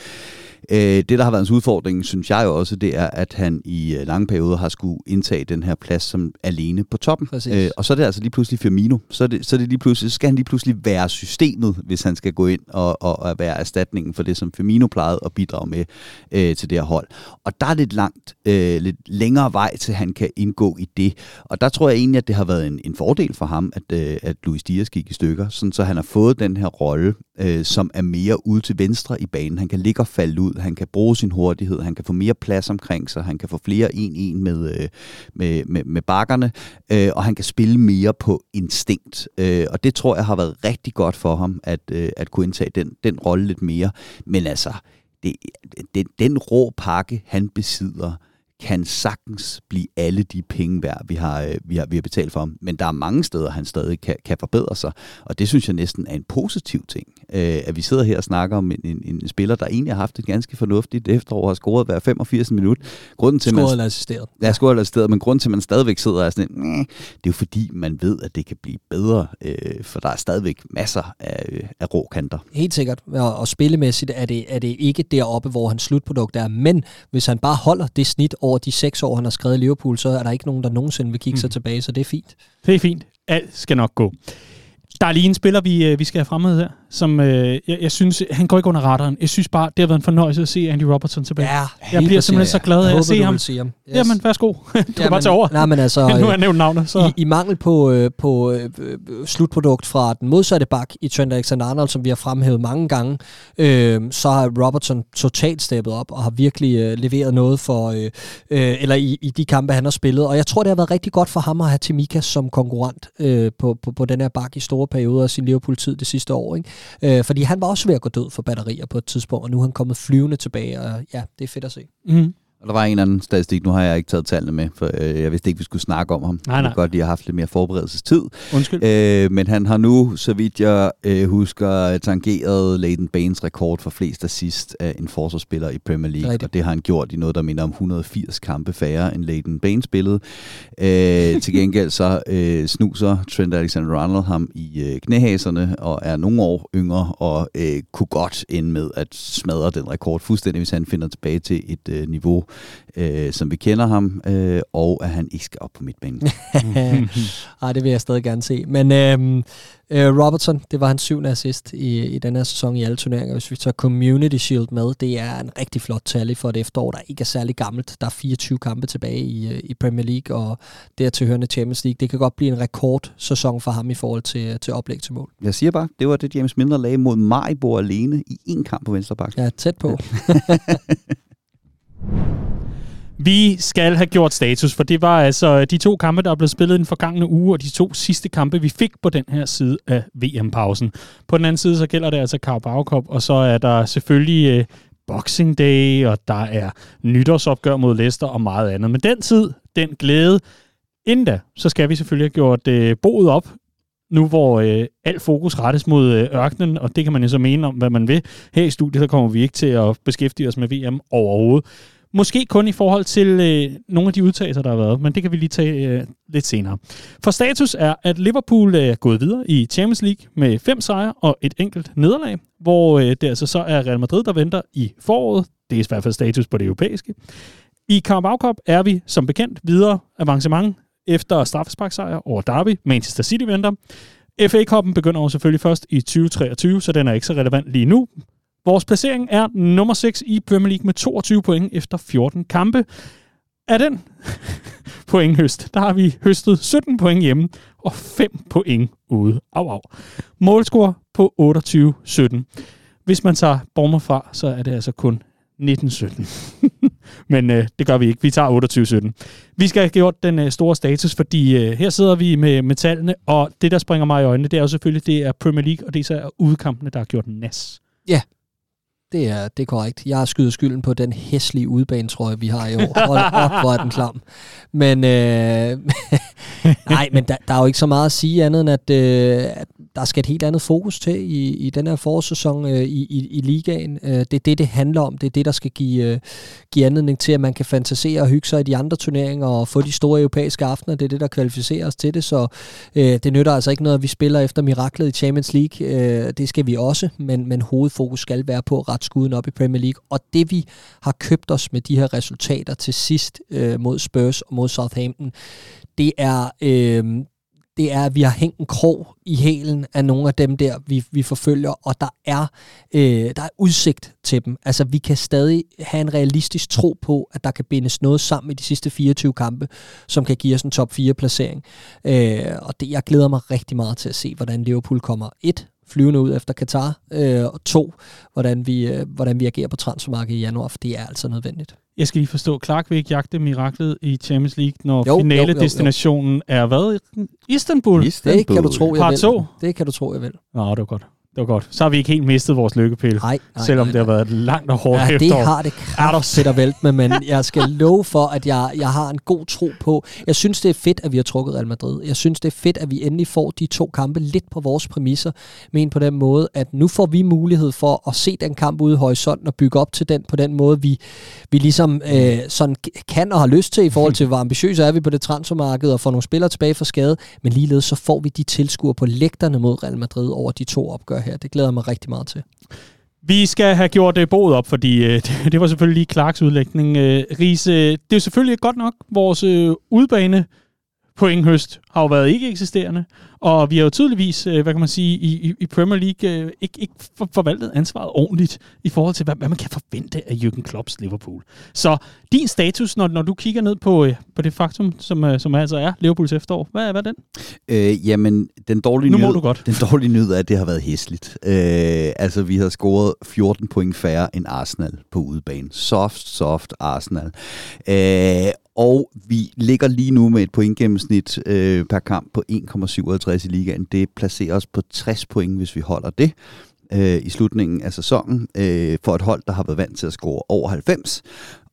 B: Øh, det, der har været hans udfordring, synes jeg jo også, det er, at han i øh, lange perioder har skulle indtage den her plads som alene på toppen. Øh, og så er det altså lige pludselig Firmino. Så, er det, så, er det lige pludselig, så skal han lige pludselig være systemet, hvis han skal gå ind og, og, og være erstatningen for det, som Firmino plejede at bidrage med øh, til det her hold. Og der er lidt langt, øh, lidt længere vej til, han kan indgå i det. Og der tror jeg egentlig, at det har været en, en fordel for ham, at, øh, at Luis Dias gik i stykker, sådan så han har fået den her rolle, øh, som er mere ude til venstre i banen. Han kan ligge og falde ud, han kan bruge sin hurtighed, han kan få mere plads omkring sig, han kan få flere en-en med, øh, med, med, med bakkerne, øh, og han kan spille mere på instinkt. Øh, og det tror jeg har været rigtig godt for ham, at, øh, at kunne indtage den, den rolle lidt mere. Men altså, det, den, den rå pakke, han besidder, kan sagtens blive alle de penge værd, vi har, øh, vi har, vi har betalt for ham. Men der er mange steder, han stadig kan, kan forbedre sig, og det synes jeg næsten er en positiv ting. Øh, at vi sidder her og snakker om en, en, en spiller, der egentlig har haft et ganske fornuftigt efterår, og har scoret hver 85 minut.
C: Grunden til, scoret eller assisteret.
B: Ja, scoret eller assisteret, men grunden til, at man stadigvæk sidder og er sådan, det er jo fordi, man ved, at det kan blive bedre, øh, for der er stadigvæk masser af, øh, af rå kanter.
C: Helt sikkert, og, og spillemæssigt er det, er det ikke deroppe, hvor hans slutprodukt er, men hvis han bare holder det snit over de seks år, han har skrevet i Liverpool, så er der ikke nogen, der nogensinde vil kigge mm. sig tilbage, så det er fint.
A: Det er fint. Alt skal nok gå. Der er lige en spiller, vi, øh, vi skal have fremmed her, som øh, jeg, jeg synes, han går ikke under radaren. Jeg synes bare, det har været en fornøjelse at se Andy Robertson tilbage.
C: Ja,
A: jeg bliver simpelthen så glad af at se ham.
C: ham.
A: Yes. Jamen, værsgo. du kan
C: Jamen,
A: bare tage over.
C: Nej, men altså,
A: nu har jeg nævnt navnet. Så.
C: I, I mangel på, øh, på øh, slutprodukt fra den modsatte bak i Trent Alexander-Arnold, som vi har fremhævet mange gange, øh, så har Robertson totalt steppet op og har virkelig øh, leveret noget for, øh, øh, eller i, i de kampe, han har spillet. Og jeg tror, det har været rigtig godt for ham at have Timika som konkurrent øh, på, på, på den her bak i store perioder af sin Liverpool-tid det sidste år. Ikke? Øh, fordi han var også ved at gå død for batterier på et tidspunkt, og nu er han kommet flyvende tilbage, og ja, det er fedt at se.
A: Mm.
B: Og der var en eller anden statistik, nu har jeg ikke taget tallene med, for øh, jeg vidste ikke, vi skulle snakke om ham.
A: Nej, nej.
B: Jeg godt, de har haft lidt mere forberedelsestid.
A: Undskyld.
B: Øh, men han har nu, så vidt jeg øh, husker, tangeret Leighton Baines rekord for flest assist af en forsvarsspiller i Premier League. Rigtigt. Og det har han gjort i noget, der minder om 180 kampe færre, end Leighton Baines spillede. Øh, til gengæld så øh, snuser Trent Alexander-Arnold ham i øh, knæhaserne og er nogle år yngre og øh, kunne godt ende med at smadre den rekord fuldstændig, hvis han finder tilbage til et øh, niveau, øh, som vi kender ham, øh, og at han ikke skal op på midtbanen.
C: Ej, det vil jeg stadig gerne se. Men øh, øh, Robertson, det var hans syvende assist i, i den her sæson i alle turneringer. Hvis vi tager Community Shield med, det er en rigtig flot tal for et efterår, der ikke er særlig gammelt. Der er 24 kampe tilbage i, øh, i Premier League, og tilhørende Champions League. Det kan godt blive en rekordsæson for ham i forhold til, til oplæg til mål.
B: Jeg siger bare, det var det James Milner lagde mod Maribor alene i en kamp på venstre bak.
C: Ja, tæt på.
A: Vi skal have gjort status, for det var altså øh, de to kampe, der er blevet spillet den forgangne uge, og de to sidste kampe, vi fik på den her side af VM-pausen. På den anden side, så gælder det altså Carabao Cup, og så er der selvfølgelig uh, Boxing Day, og der er nytårsopgør mod Leicester og meget andet. Men den tid, den glæde, inden da, så skal vi selvfølgelig have gjort uh, boet op nu hvor øh, alt fokus rettes mod øh, ørkenen, og det kan man jo så mene om, hvad man vil. Her i studiet, der kommer vi ikke til at beskæftige os med VM overhovedet. Måske kun i forhold til øh, nogle af de udtalelser, der har været, men det kan vi lige tage øh, lidt senere. For status er, at Liverpool øh, er gået videre i Champions League med fem sejre og et enkelt nederlag, hvor øh, det altså så er Real Madrid, der venter i foråret. Det er i hvert fald status på det europæiske. I Carabao Cup er vi som bekendt videre avancement efter straffesparksejr over Derby. Manchester City venter. FA-koppen begynder jo selvfølgelig først i 2023, så den er ikke så relevant lige nu. Vores placering er nummer 6 i Premier League med 22 point efter 14 kampe. Af den pointhøst, der har vi høstet 17 point hjemme og 5 point ude. Au, au. Målscore på 28-17. Hvis man tager Bormer fra, så er det altså kun 1917. Men øh, det gør vi ikke. Vi tager 2817. Vi skal have gjort den øh, store status, fordi øh, her sidder vi med, med tallene, og det, der springer mig i øjnene, det er jo selvfølgelig, det er Premier League, og det er så udkampene, der har gjort nas.
C: Ja, det er, det er korrekt. Jeg skyder skylden på den hæslige udbanetrøje, vi har i år. Hold op, hvor er den klam. Men, øh, nej, men der, der er jo ikke så meget at sige andet, end at, øh, at der skal et helt andet fokus til i, i den her forårssæson øh, i, i, i ligaen. Øh, det er det, det handler om. Det er det, der skal give, øh, give anledning til, at man kan fantasere og hygge sig i de andre turneringer og få de store europæiske aftener. Det er det, der kvalificerer os til det. Så øh, det nytter altså ikke noget, at vi spiller efter miraklet i Champions League. Øh, det skal vi også, men, men hovedfokus skal være på at rette skuden op i Premier League. Og det, vi har købt os med de her resultater til sidst øh, mod Spurs og mod Southampton, det er... Øh, det er, at vi har hængt en krog i hælen af nogle af dem der, vi, vi forfølger, og der er, øh, der er udsigt til dem. Altså, vi kan stadig have en realistisk tro på, at der kan bindes noget sammen i de sidste 24 kampe, som kan give os en top 4-placering. Øh, og det, jeg glæder mig rigtig meget til at se, hvordan Liverpool kommer et flyvende ud efter Katar, øh, og to, hvordan vi, øh, hvordan vi agerer på transfermarkedet i januar, for det er altså nødvendigt.
A: Jeg skal lige forstå, Clark vil ikke jagte miraklet i Champions League, når jo, finale-destinationen er hvad? Istanbul?
B: Istanbul.
C: Det kan du tro, jeg vil.
A: to?
C: Det kan du tro, jeg vil.
A: Nå, det var godt. Det var godt. Så har vi ikke helt mistet vores lykkepille.
C: Nej, nej,
A: selvom
C: nej,
A: det har været et langt og hårdt
C: Ja, det
A: efterår.
C: har det kraftigt at vælte med, men jeg skal love for, at jeg, jeg har en god tro på. Jeg synes, det er fedt, at vi har trukket Real Madrid. Jeg synes, det er fedt, at vi endelig får de to kampe lidt på vores præmisser. Men på den måde, at nu får vi mulighed for at se den kamp ude i horisonten og bygge op til den på den måde, vi, vi ligesom øh, sådan kan og har lyst til i forhold til, hvor ambitiøse er vi på det transfermarked og får nogle spillere tilbage fra skade. Men ligeledes så får vi de tilskuere på lægterne mod Real Madrid over de to opgør her. Det glæder jeg mig rigtig meget til.
A: Vi skal have gjort det boet op, fordi øh, det, det var selvfølgelig lige Clarks udlægning. Øh, Riese, det er selvfølgelig godt nok, vores øh, udbane pointhøst har jo været ikke eksisterende, og vi har jo tydeligvis, øh, hvad kan man sige, i, i Premier League øh, ikke, ikke for, forvaltet ansvaret ordentligt i forhold til, hvad, hvad man kan forvente af Jürgen Klopps Liverpool. Så din status, når, når du kigger ned på, øh, på det faktum, som, som altså er Liverpools efterår, hvad, hvad er den?
B: Øh, jamen, den dårlige,
A: Nu må
B: nyhed,
A: du godt.
B: den dårlige nyhed er, at det har været hæsligt. Øh, altså, vi har scoret 14 point færre end Arsenal på udebane. Soft, soft Arsenal. Øh, og vi ligger lige nu med et pointgennemsnit øh, per kamp på 1,57 i ligaen. Det placerer os på 60 point, hvis vi holder det øh, i slutningen af sæsonen, øh, for et hold, der har været vant til at score over 90.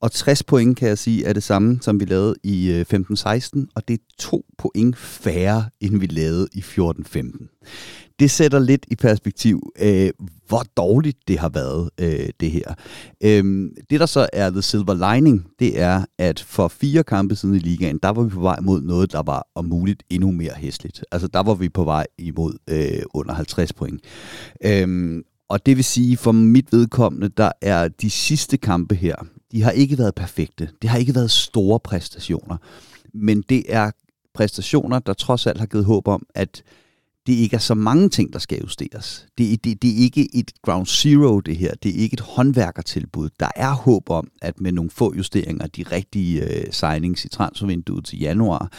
B: Og 60 point, kan jeg sige, er det samme, som vi lavede i øh, 15-16, og det er to point færre, end vi lavede i 14-15. Det sætter lidt i perspektiv, øh, hvor dårligt det har været, øh, det her. Øh, det, der så er the silver lining, det er, at for fire kampe siden i ligaen, der var vi på vej mod noget, der var om muligt endnu mere hæsligt. Altså, der var vi på vej imod øh, under 50 point. Øh, og det vil sige, for mit vedkommende, der er de sidste kampe her, de har ikke været perfekte. Det har ikke været store præstationer. Men det er præstationer, der trods alt har givet håb om, at det ikke er så mange ting, der skal justeres. Det, det, det er ikke et ground zero, det her. Det er ikke et håndværkertilbud. Der er håb om, at med nogle få justeringer, de rigtige øh, signings i transfervinduet til januar,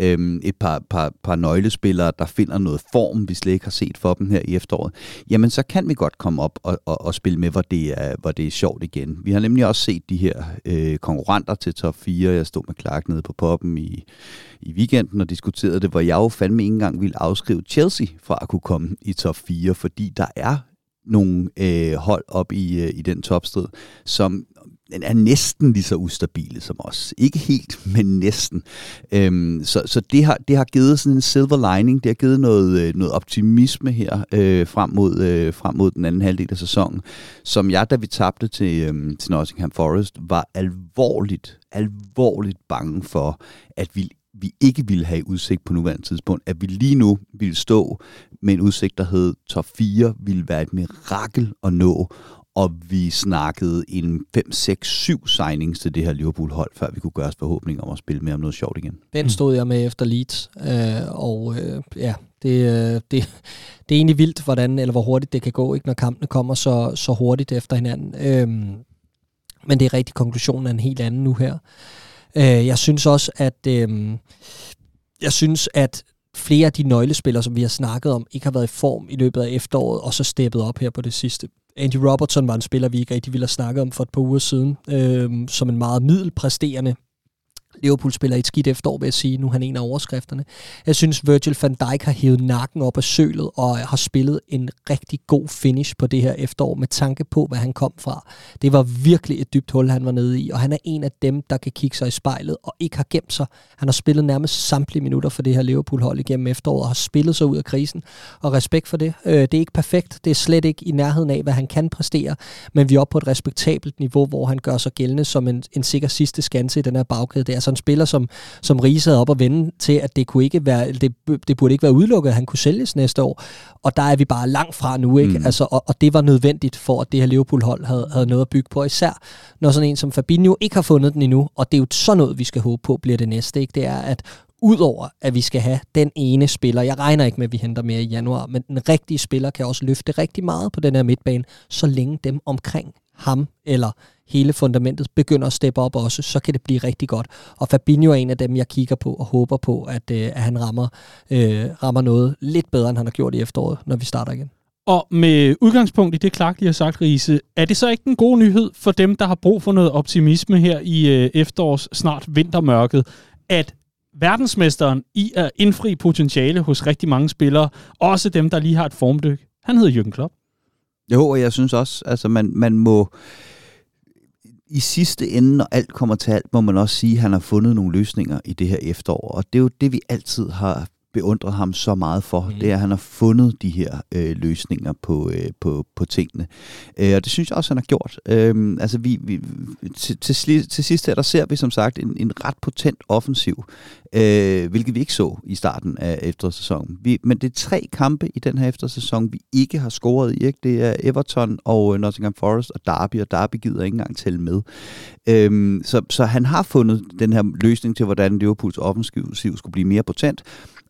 B: øh, et par, par, par nøglespillere, der finder noget form, vi slet ikke har set for dem her i efteråret, jamen så kan vi godt komme op og, og, og spille med, hvor det, er, hvor det er sjovt igen. Vi har nemlig også set de her øh, konkurrenter til top 4. Jeg stod med Clark nede på poppen i, i weekenden og diskuterede det, hvor jeg jo fandme ikke engang ville afskrive Chelsea fra at kunne komme i top 4, fordi der er nogle øh, hold op i, øh, i den topstrid, som er næsten lige så ustabile som os. Ikke helt, men næsten. Øhm, så så det, har, det har givet sådan en silver lining, det har givet noget, øh, noget optimisme her øh, frem, mod, øh, frem mod den anden halvdel af sæsonen, som jeg, da vi tabte til, øh, til Nottingham Forest, var alvorligt, alvorligt bange for, at vi vi ikke ville have udsigt på nuværende tidspunkt, at vi lige nu ville stå med en udsigt, der hed top 4, ville være et mirakel at nå, og vi snakkede en 5, 6, 7 signings til det her Liverpool-hold, før vi kunne gøre os forhåbning om at spille med om noget sjovt igen.
C: Den stod jeg med efter Leeds, øh, og øh, ja, det, øh, det, det er egentlig vildt, hvordan, eller hvor hurtigt det kan gå, ikke, når kampene kommer så, så hurtigt efter hinanden. Øh, men det er rigtig konklusionen er en helt anden nu her. Øh, jeg synes også, at øh, jeg synes, at flere af de nøglespillere, som vi har snakket om, ikke har været i form i løbet af efteråret, og så steppet op her på det sidste. Andy Robertson var en spiller, vi ikke rigtig ville have snakket om for et par uger siden, øh, som en meget middelpræsterende Liverpool spiller et skidt efterår, vil jeg sige. Nu er han en af overskrifterne. Jeg synes, Virgil van Dijk har hævet nakken op af sølet og har spillet en rigtig god finish på det her efterår med tanke på, hvad han kom fra. Det var virkelig et dybt hul, han var nede i, og han er en af dem, der kan kigge sig i spejlet og ikke har gemt sig. Han har spillet nærmest samtlige minutter for det her Liverpool-hold igennem efteråret og har spillet sig ud af krisen. Og respekt for det. Øh, det er ikke perfekt. Det er slet ikke i nærheden af, hvad han kan præstere, men vi er oppe på et respektabelt niveau, hvor han gør sig gældende som en, en sikker sidste skanse i den her bagkæde. Det er altså en spiller, som, som Riese havde op og vende til, at det, kunne ikke være, det, det burde ikke være udelukket, at han kunne sælges næste år. Og der er vi bare langt fra nu, ikke? Mm. Altså, og, og det var nødvendigt for, at det her Liverpool-hold havde, havde noget at bygge på, især når sådan en som Fabinho ikke har fundet den endnu, og det er jo sådan noget, vi skal håbe på bliver det næste, ikke? Det er, at udover at vi skal have den ene spiller, jeg regner ikke med, at vi henter mere i januar, men den rigtige spiller kan også løfte rigtig meget på den her midtbane, så længe dem omkring ham eller hele fundamentet begynder at steppe op også, så kan det blive rigtig godt. Og Fabinho er en af dem, jeg kigger på og håber på, at, øh, at han rammer, øh, rammer noget lidt bedre, end han har gjort i efteråret, når vi starter igen.
A: Og med udgangspunkt i det Clark lige har sagt, Riese, er det så ikke en god nyhed for dem, der har brug for noget optimisme her i øh, efterårs snart vintermørket, at verdensmesteren i at indfri potentiale hos rigtig mange spillere, også dem, der lige har et formdyk, han hedder Jürgen Klopp?
B: Jo, og jeg synes også, altså man, man må i sidste ende, når alt kommer til alt, må man også sige, at han har fundet nogle løsninger i det her efterår. Og det er jo det, vi altid har beundret ham så meget for, mm. det er, at han har fundet de her øh, løsninger på, øh, på, på tingene. Øh, og det synes jeg også, han har gjort. Øh, altså vi, vi, til, til, til sidst her, der ser vi som sagt en, en ret potent offensiv, øh, hvilket vi ikke så i starten af eftersæsonen. Vi, men det er tre kampe i den her eftersæson, vi ikke har scoret i. Ikke? Det er Everton og Nottingham Forest og Derby, og Derby gider ikke engang tælle med. Øh, så, så han har fundet den her løsning til, hvordan Liverpools offensiv skulle blive mere potent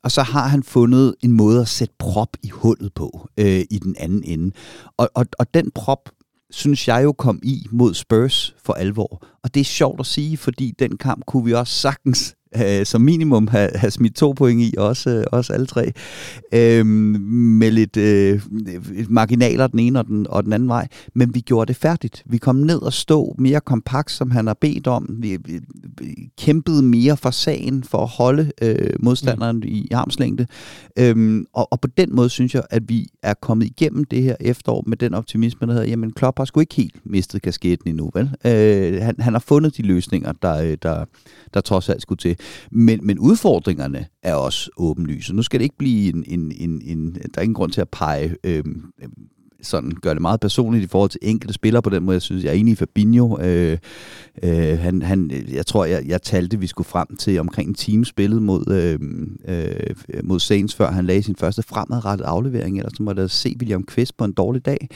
B: og så har han fundet en måde at sætte prop i hullet på øh, i den anden ende. Og, og, og den prop, synes jeg jo kom i mod Spurs for alvor. Og det er sjovt at sige, fordi den kamp kunne vi også sagtens øh, som minimum have, have smidt to point i, også, øh, også alle tre, øh, med lidt øh, marginaler den ene og den, og den anden vej. Men vi gjorde det færdigt. Vi kom ned og stå mere kompakt, som han har bedt om. Vi, vi, vi kæmpede mere for sagen, for at holde øh, modstanderen mm. i armslængde. Øh, og, og på den måde synes jeg, at vi er kommet igennem det her efterår med den optimisme, der hedder, jamen Klopp har sgu ikke helt mistet kasketten endnu, vel? Øh, han, han har fundet de løsninger, der, der, der trods alt skulle til. Men, men udfordringerne er også åbenlyse. Nu skal det ikke blive en... en, en, en der er ingen grund til at pege øh, sådan gør det meget personligt i forhold til enkelte spillere på den måde. Jeg synes, jeg er enig i Fabinho. Øh, øh, han, han, jeg tror, jeg, jeg talte, vi skulle frem til omkring en time spillet mod, øh, øh, mod Saints, før han lagde sin første fremadrettede aflevering. Ellers så der se William Kvist på en dårlig dag.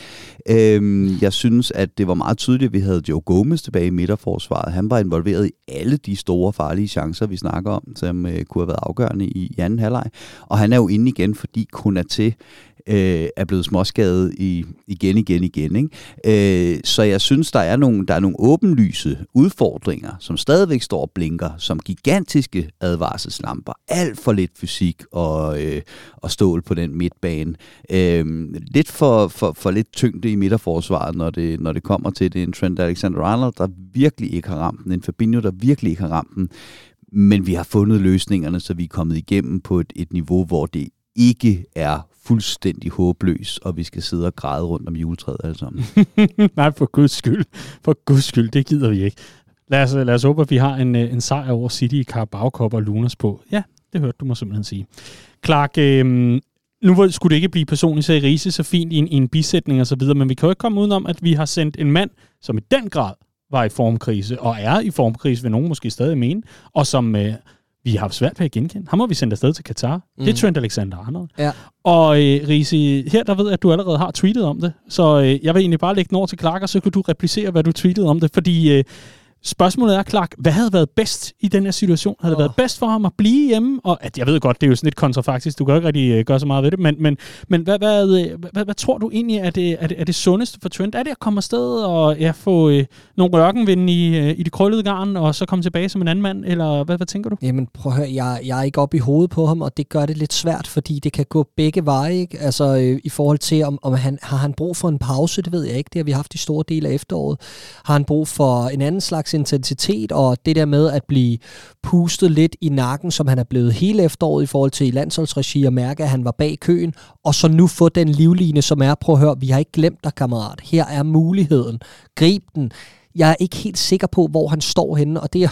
B: Øh, jeg synes, at det var meget tydeligt, at vi havde Joe Gomez tilbage i midterforsvaret. Han var involveret i alle de store farlige chancer, vi snakker om, som øh, kunne have været afgørende i, i anden halvleg. Og han er jo inde igen, fordi til øh, er blevet småskadet i, igen, igen, igen. Ikke? Øh, så jeg synes, der er, nogle, der er nogle åbenlyse udfordringer, som stadigvæk står og blinker, som gigantiske advarselslamper. Alt for lidt fysik og, øh, og stål på den midtbane. Øh, lidt for, for, for lidt tyngde i midterforsvaret, når det, når det kommer til det. En Trent Alexander-Arnold, der virkelig ikke har ramt den. En Fabinho, der virkelig ikke har ramt den men vi har fundet løsningerne, så vi er kommet igennem på et, et niveau, hvor det ikke er fuldstændig håbløs, og vi skal sidde og græde rundt om juletræet alle sammen.
A: Nej, for guds skyld. For guds skyld, det gider vi ikke. Lad os, lad os håbe, at vi har en, øh, en sejr over City i Carabao Cup og Lunas på. Ja, det hørte du mig simpelthen sige. Clark, øh, nu skulle det ikke blive personligt så i Riese så fint i en, i en bisætning og så videre, men vi kan jo ikke komme udenom, at vi har sendt en mand, som i den grad var i formkrise, og er i formkrise, vil nogen måske stadig mene, og som øh, vi har haft svært ved at genkende. Ham har vi sendt afsted til Katar. Mm. Det er mhm. Trent Alexander-Arnold.
C: Ja.
A: Og øh, Risi, her der ved jeg, at du allerede har tweetet om det, så øh, jeg vil egentlig bare lægge den over til Clark, og så kan du replicere, hvad du tweetede om det, fordi... Øh, Spørgsmålet er, Clark, hvad havde været bedst i den her situation? Havde det oh. været bedst for ham at blive hjemme? Og at jeg ved godt, det er jo sådan lidt kontrafaktisk, du kan ikke rigtig uh, gøre så meget ved det, men, men, men hvad, hvad, hvad, hvad, hvad tror du egentlig er det, er, det, er det sundeste for Trent? Er det at komme afsted og ja, få uh, nogle ørkenvinde i, uh, i det krøllede garn, og så komme tilbage som en anden mand? Eller hvad, hvad tænker du?
C: Jamen prøv at høre, jeg, jeg er ikke oppe i hovedet på ham, og det gør det lidt svært, fordi det kan gå begge veje. Ikke? Altså øh, i forhold til, om, om han har han brug for en pause, det ved jeg ikke. Det har vi haft i store dele af efteråret. Har han brug for en anden slags intensitet, og det der med at blive pustet lidt i nakken, som han er blevet hele efteråret i forhold til i landsholdsregi, og mærke, at han var bag køen, og så nu få den livline, som er, prøv at høre, vi har ikke glemt dig, kammerat. Her er muligheden. Grib den. Jeg er ikke helt sikker på, hvor han står henne, og det,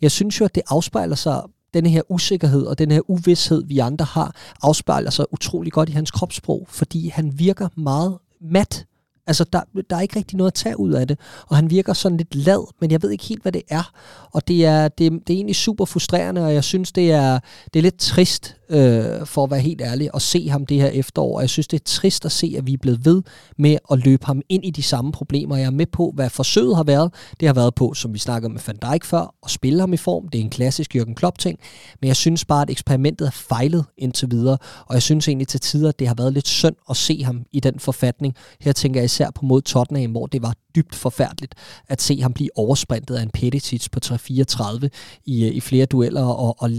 C: jeg synes jo, at det afspejler sig den her usikkerhed og den her uvidshed, vi andre har, afspejler sig utrolig godt i hans kropssprog, fordi han virker meget mat. Altså, der, der er ikke rigtig noget at tage ud af det, og han virker sådan lidt lad, men jeg ved ikke helt, hvad det er. Og det er, det, det er egentlig super frustrerende, og jeg synes, det er, det er lidt trist, øh, for at være helt ærlig, at se ham det her efterår. Og jeg synes, det er trist at se, at vi er blevet ved med at løbe ham ind i de samme problemer. Jeg er med på, hvad forsøget har været. Det har været på, som vi snakkede med Van Dijk før, at spille ham i form. Det er en klassisk Jürgen Klopp-ting. Men jeg synes bare, at eksperimentet har fejlet indtil videre. Og jeg synes egentlig til tider, at det har været lidt synd at se ham i den forfatning. Her tænker jeg især på mod Tottenham, hvor det var dybt forfærdeligt at se ham blive oversprintet af en Peticic på 3-34 i, i flere dueller og, og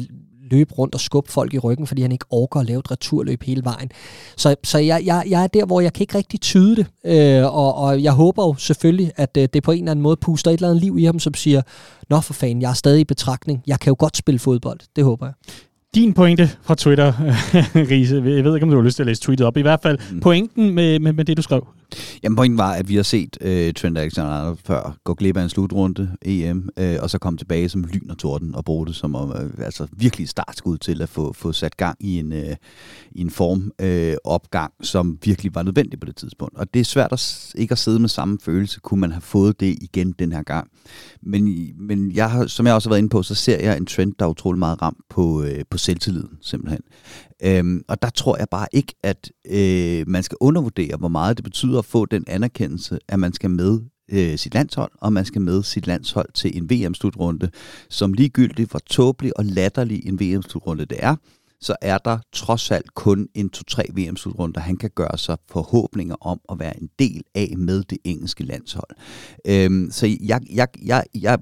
C: løbe rundt og skubbe folk i ryggen, fordi han ikke orker at lave et returløb hele vejen. Så, så jeg, jeg, jeg er der, hvor jeg kan ikke rigtig tyde det, øh, og, og jeg håber jo selvfølgelig, at øh, det på en eller anden måde puster et eller andet liv i ham, som siger, nå for fanden, jeg er stadig i betragtning, jeg kan jo godt spille fodbold, det håber jeg
A: din pointe fra Twitter, Riese. Jeg ved ikke, om du har lyst til at læse tweetet op. I hvert fald mm. pointen med, med, med det, du skrev.
B: Jamen, pointen var, at vi har set øh, Trent Alexander før gå glip af en slutrunde EM, øh, og så komme tilbage som lyn og torden og bruge det som øh, altså virkelig startskud til at få, få sat gang i en, øh, i en form øh, opgang, som virkelig var nødvendig på det tidspunkt. Og det er svært at ikke at sidde med samme følelse. Kunne man have fået det igen den her gang? Men, men jeg har, som jeg også har været inde på, så ser jeg en trend, der er utrolig meget ramt på, øh, på selvtilliden, simpelthen. Øhm, og der tror jeg bare ikke, at øh, man skal undervurdere, hvor meget det betyder at få den anerkendelse, at man skal med øh, sit landshold, og man skal med sit landshold til en VM-slutrunde, som ligegyldigt hvor tåbelig og latterlig en VM-slutrunde det er, så er der trods alt kun en 2-3 VM-slutrunder, han kan gøre sig forhåbninger om at være en del af med det engelske landshold. Øhm, så jeg, jeg, jeg, jeg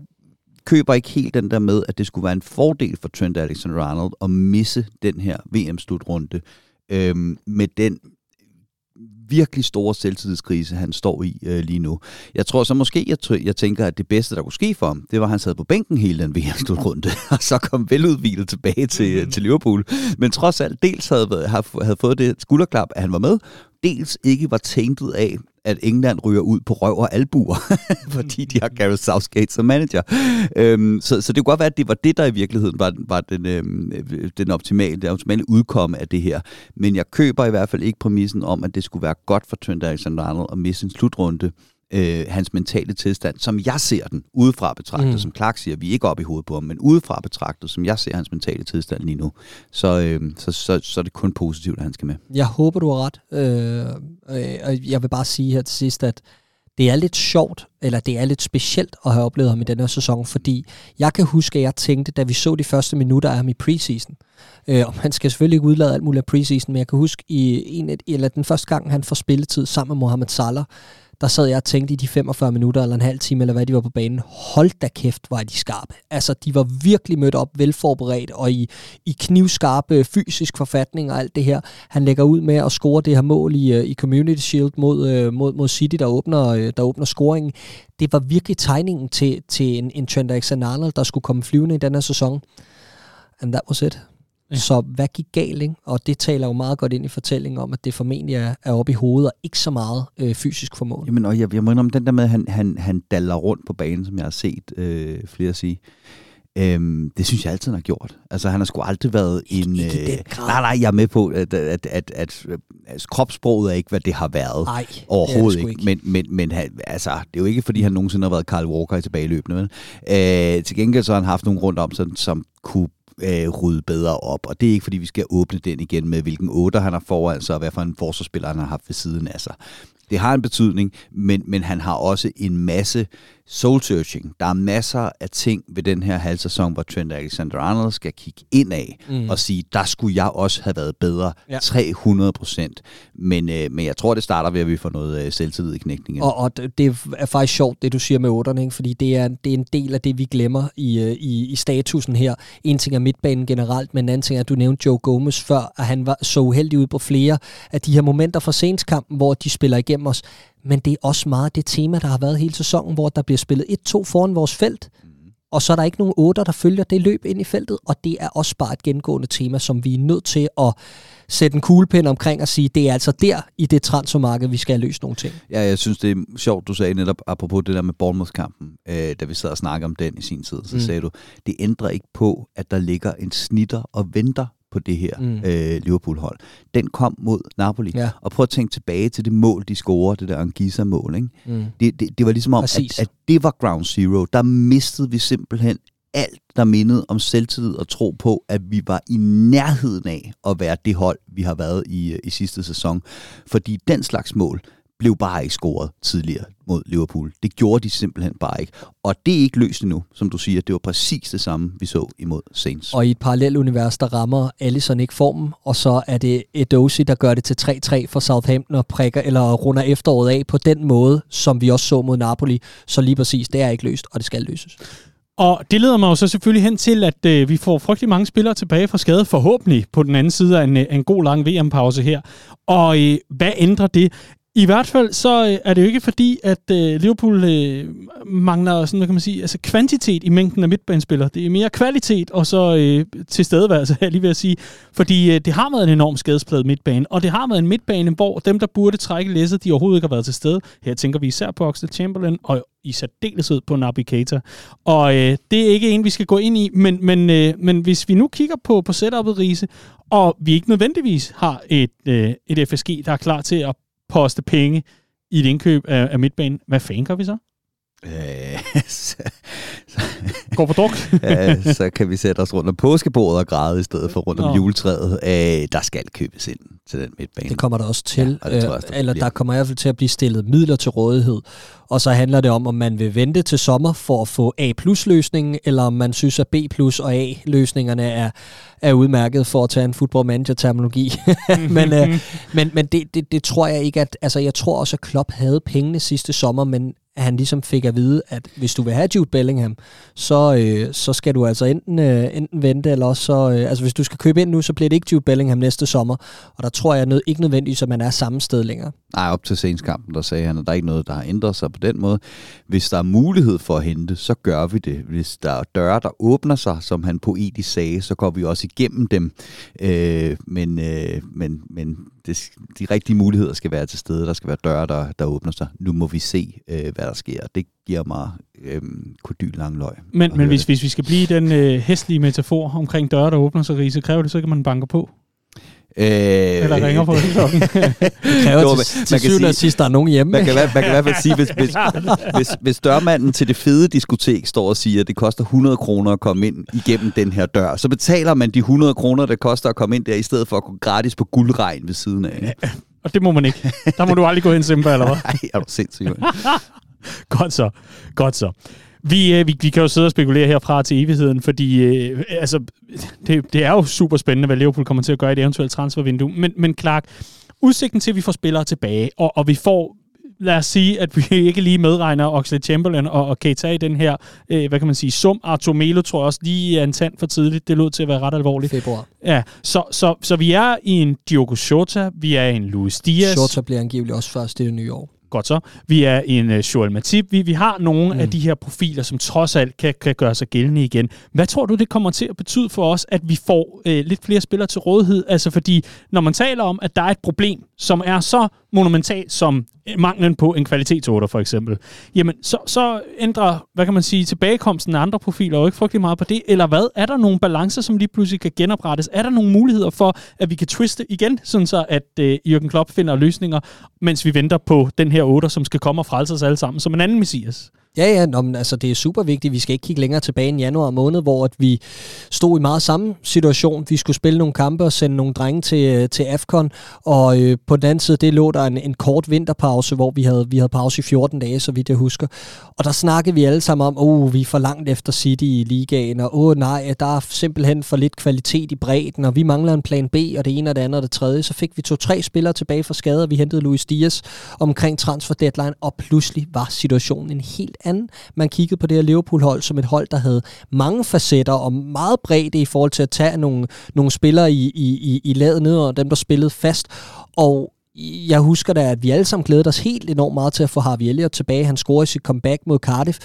B: køber ikke helt den der med, at det skulle være en fordel for Trent Alexander-Arnold at misse den her VM-slutrunde øhm, med den virkelig store selvtidskrise, han står i øh, lige nu. Jeg tror så måske, jeg, jeg tænker, at det bedste, der kunne ske for ham, det var, at han sad på bænken hele den VM-slutrunde, og så kom veludvilet tilbage til, mm. til Liverpool. Men trods alt, dels havde, havde fået det skulderklap, at han var med, dels ikke var tænket af, at England ryger ud på røv og albuer, fordi de har Gareth Southgate som manager. Øhm, så, så det kunne godt være, at det var det, der i virkeligheden var, var den, øhm, den optimale, det optimale udkomme af det her. Men jeg køber i hvert fald ikke præmissen om, at det skulle være godt for Trent Alexander-Arnold at misse en slutrunde, øh, hans mentale tilstand, som jeg ser den, udefra betragtet, mm. som Clark siger, vi er ikke oppe i hovedet på ham, men udefra betragtet, som jeg ser hans mentale tilstand lige nu, så, øh, så, så, så er det kun positivt, at han skal med.
C: Jeg håber, du har ret. Øh, øh, og jeg vil bare sige her til sidst, at det er lidt sjovt, eller det er lidt specielt at have oplevet ham i den her sæson, fordi jeg kan huske, at jeg tænkte, da vi så de første minutter af ham i preseason, øh, og man skal selvfølgelig ikke udlade alt muligt af preseason, men jeg kan huske, i en, eller den første gang, han får spilletid sammen med Mohamed Salah, der sad jeg og tænkte i de 45 minutter eller en halv time, eller hvad de var på banen, hold da kæft, var de skarpe. Altså, de var virkelig mødt op, velforberedt, og i, i knivskarpe øh, fysisk forfatning og alt det her. Han lægger ud med at score det her mål i, øh, i Community Shield mod, øh, mod, mod City, der åbner, der åbner scoringen. Det var virkelig tegningen til, til en, en Trent Alexander-Arnold, der skulle komme flyvende i den her sæson. And that was it. Ja. Så hvad gik galt, ikke? Og det taler jo meget godt ind i fortællingen om, at det formentlig er, er oppe i hovedet, og ikke så meget øh, fysisk formål.
B: Jamen, og jeg, jeg må om den der med, at han, han, han daller rundt på banen, som jeg har set øh, flere sige. Øhm, det synes jeg altid, han har gjort. Altså, han har sgu aldrig været
C: ikke,
B: en...
C: Ikke
B: øh, nej, nej, jeg er med på, at, at, at, at, at kropssproget er ikke, hvad det har været.
C: Nej,
B: Overhovedet ikke. ikke. Men, men, men han, altså, det er jo ikke, fordi han nogensinde har været Carl Walker i tilbageløbende. Vel? Øh, til gengæld så har han haft nogle rundt om, som, som kunne øh, rydde bedre op. Og det er ikke, fordi vi skal åbne den igen med, hvilken otter han har foran sig, og hvad for en forsvarsspiller han har haft ved siden af sig. Det har en betydning, men, men han har også en masse soul searching. Der er masser af ting ved den her halvsæson, hvor Trent Alexander-Arnold skal kigge ind af mm. og sige, der skulle jeg også have været bedre. Ja. 300 procent. Men, øh, men jeg tror, det starter ved, at vi får noget øh, selvtillid i knækningen.
C: Og, og det er faktisk sjovt, det du siger med otterne, ikke? fordi det er, det er en del af det, vi glemmer i, øh, i, i statusen her. En ting er midtbanen generelt, men en anden ting er, at du nævnte Joe Gomez før, at han var så uheldig ud på flere af de her momenter fra senskampen, hvor de spiller igennem os men det er også meget det tema, der har været hele sæsonen, hvor der bliver spillet 1-2 foran vores felt og så er der ikke nogen otter, der følger det løb ind i feltet, og det er også bare et gengående tema, som vi er nødt til at sætte en kuglepind omkring og sige, det er altså der i det transfermarked, vi skal have løst nogle ting.
B: Ja, jeg synes, det er sjovt, du sagde netop, apropos det der med Bournemouth-kampen, øh, da vi sad og snakkede om den i sin tid, så mm. sagde du, det ændrer ikke på, at der ligger en snitter og venter på det her mm. øh, Liverpool-hold. Den kom mod Napoli. Ja. Og prøv at tænke tilbage til det mål, de scorede, det der Anguissa-mål. Ikke? Mm. Det, det, det var ligesom om, at, at det var ground zero. Der mistede vi simpelthen alt, der mindede om selvtillid og tro på, at vi var i nærheden af at være det hold, vi har været i, i sidste sæson. Fordi den slags mål, blev bare ikke scoret tidligere mod Liverpool. Det gjorde de simpelthen bare ikke. Og det er ikke løst endnu, som du siger. Det var præcis det samme, vi så imod Saints.
C: Og i et parallelt univers, der rammer Allison ikke formen, og så er det Edosi, der gør det til 3-3 for Southampton og prikker, eller runder efteråret af på den måde, som vi også så mod Napoli. Så lige præcis, det er ikke løst, og det skal løses.
A: Og det leder mig jo så selvfølgelig hen til, at øh, vi får frygtelig mange spillere tilbage fra skade, forhåbentlig på den anden side af en, en god lang VM-pause her. Og øh, hvad ændrer det? I hvert fald så øh, er det jo ikke fordi, at øh, Liverpool øh, mangler sådan, hvad kan man sige, altså kvantitet i mængden af midtbanespillere. Det er mere kvalitet og så øh, tilstedeværelse, jeg lige ved at sige. Fordi øh, det har været en enorm skadespladet midtbane, og det har været en midtbane, hvor dem, der burde trække læsset, de overhovedet ikke har været til stede. Her tænker vi især på Oxlade Chamberlain, og i særdeleshed på Naby Keita. Og øh, det er ikke en, vi skal gå ind i, men, men, øh, men hvis vi nu kigger på, på setup'et, Riese, og vi ikke nødvendigvis har et, øh, et FSG, der er klar til at poste penge i et indkøb af, af midtbanen, hvad fanden gør vi så? Øh, så, Går på druk?
B: ja, så kan vi sætte os rundt om påskebordet og græde i stedet for rundt om Nå. juletræet. Øh, der skal købes ind til den midtbane.
C: Det kommer der også til. Ja, det tror jeg, øh, eller der kommer i hvert fald til at blive stillet midler til rådighed. Og så handler det om, om man vil vente til sommer for at få A-plus-løsningen, eller om man synes, at B-plus og A-løsningerne er, er udmærket for at tage en football manager-terminologi. men øh, men, men det, det, det tror jeg ikke, at... Altså, jeg tror også, at Klopp havde pengene sidste sommer, men at han ligesom fik at vide, at hvis du vil have Jude Bellingham, så, øh, så skal du altså enten, øh, enten vente, eller også så... Øh, altså hvis du skal købe ind nu, så bliver det ikke Jude Bellingham næste sommer. Og der tror jeg nød, ikke nødvendigvis, at man er samme sted længere.
B: Nej, op til senskampen, der sagde han, at der er ikke noget, der har ændret sig på den måde. Hvis der er mulighed for at hente, så gør vi det. Hvis der er døre, der åbner sig, som han poetisk sagde, så går vi også igennem dem. Øh, men, øh, men, men det, de rigtige muligheder skal være til stede. Der skal være døre, der, der åbner sig. Nu må vi se, øh, hvad der sker. Det giver mig øh, kodyl lang løg.
A: Men, men hvis, hvis vi skal blive den øh, hæstlige metafor omkring døre, der åbner sig, Riese, kræver det så, kan man banke på? Øh, Eller ringer på klokken.
C: det kræver jo, til, til syvende og sidst, der er nogen hjemme.
B: Man kan, man kan i hvert fald sige, hvis, hvis, hvis, hvis dørmanden til det fede diskotek står og siger, at det koster 100 kroner at komme ind igennem den her dør, så betaler man de 100 kroner, det koster at komme ind der, i stedet for at gå gratis på guldregn ved siden af. Ja,
A: og det må man ikke. Der må du aldrig gå ind, Simba, eller hvad?
B: Nej, er du sindssygt.
A: Godt så. Godt så. Vi, øh, vi, vi kan jo sidde og spekulere herfra til evigheden, fordi øh, altså, det, det er jo super spændende, hvad Liverpool kommer til at gøre i et eventuelt transfervindue. Men, men Clark, udsigten til, at vi får spillere tilbage, og, og vi får lad os sige, at vi ikke lige medregner Oxlade Chamberlain og, og Keita i den her, øh, hvad kan man sige, sum. Artur Melo tror jeg også lige er en tand for tidligt. Det lød til at være ret alvorligt.
C: Februar.
A: Ja, så, så, så vi er i en Diogo Jota, vi er i en Luis Diaz.
C: Jota bliver angiveligt også først i det nye år.
A: Godt så. Vi er en uh, Joel Matip. Vi, vi har nogle mm. af de her profiler, som trods alt kan, kan gøre sig gældende igen. Hvad tror du, det kommer til at betyde for os, at vi får uh, lidt flere spillere til rådighed? Altså fordi, når man taler om, at der er et problem, som er så monumental som manglen på en kvalitetsorder for eksempel, jamen så, så ændrer, hvad kan man sige, tilbagekomsten af andre profiler jo ikke frygtelig meget på det, eller hvad? Er der nogle balancer, som lige pludselig kan genoprettes? Er der nogle muligheder for, at vi kan twiste igen, sådan så at øh, Jürgen Klopp finder løsninger, mens vi venter på den her otter, som skal komme og frelse os alle sammen, som en anden messias?
C: Ja, ja, nå, men altså, det er super vigtigt. Vi skal ikke kigge længere tilbage end januar måned, hvor at vi stod i meget samme situation. Vi skulle spille nogle kampe og sende nogle drenge til, øh, til AFCON, og øh, på den anden side, det lå der en, en kort vinterpause, hvor vi havde, vi havde pause i 14 dage, så vidt jeg husker. Og der snakkede vi alle sammen om, oh, vi er for langt efter City i ligaen, og åh oh, nej, der er simpelthen for lidt kvalitet i bredden, og vi mangler en plan B, og det ene og det andet og det tredje. Så fik vi to-tre spillere tilbage fra skade, og vi hentede Luis Dias omkring transfer deadline, og pludselig var situationen en helt an. Man kiggede på det her Liverpool-hold som et hold, der havde mange facetter og meget bredde i forhold til at tage nogle, nogle spillere i, i, i, i ladet ned, og dem, der spillede fast. Og jeg husker da, at vi alle sammen glædede os helt enormt meget til at få Harvey Elliott tilbage. Han scorede i sit comeback mod Cardiff.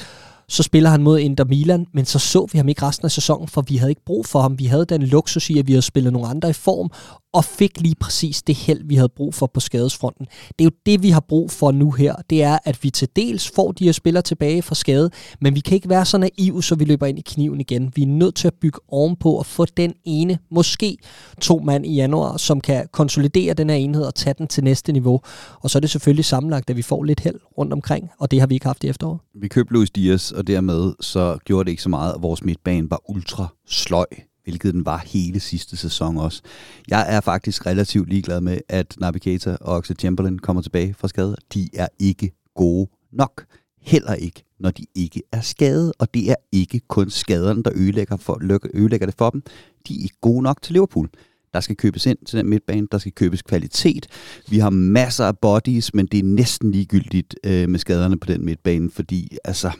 C: Så spiller han mod Inter Milan, men så så vi ham ikke resten af sæsonen, for vi havde ikke brug for ham. Vi havde den luksus i, at vi havde spillet nogle andre i form, og fik lige præcis det held, vi havde brug for på skadesfronten. Det er jo det, vi har brug for nu her. Det er, at vi til dels får de her spillere tilbage fra skade, men vi kan ikke være så naive, så vi løber ind i kniven igen. Vi er nødt til at bygge ovenpå og få den ene, måske to mand i januar, som kan konsolidere den her enhed og tage den til næste niveau. Og så er det selvfølgelig sammenlagt, at vi får lidt held rundt omkring, og det har vi ikke haft i efteråret.
B: Vi købte Luis Dias, og dermed så gjorde det ikke så meget, at vores midtbane var ultra sløj hvilket den var hele sidste sæson også. Jeg er faktisk relativt ligeglad med, at Navigator og Oxlade Chamberlain kommer tilbage fra skade. De er ikke gode nok. Heller ikke, når de ikke er skadet, og det er ikke kun skaderne, der ødelægger, for, ødelægger det for dem. De er ikke gode nok til Liverpool. Der skal købes ind til den midtbane, der skal købes kvalitet. Vi har masser af bodies, men det er næsten ligegyldigt øh, med skaderne på den midtbane, fordi altså,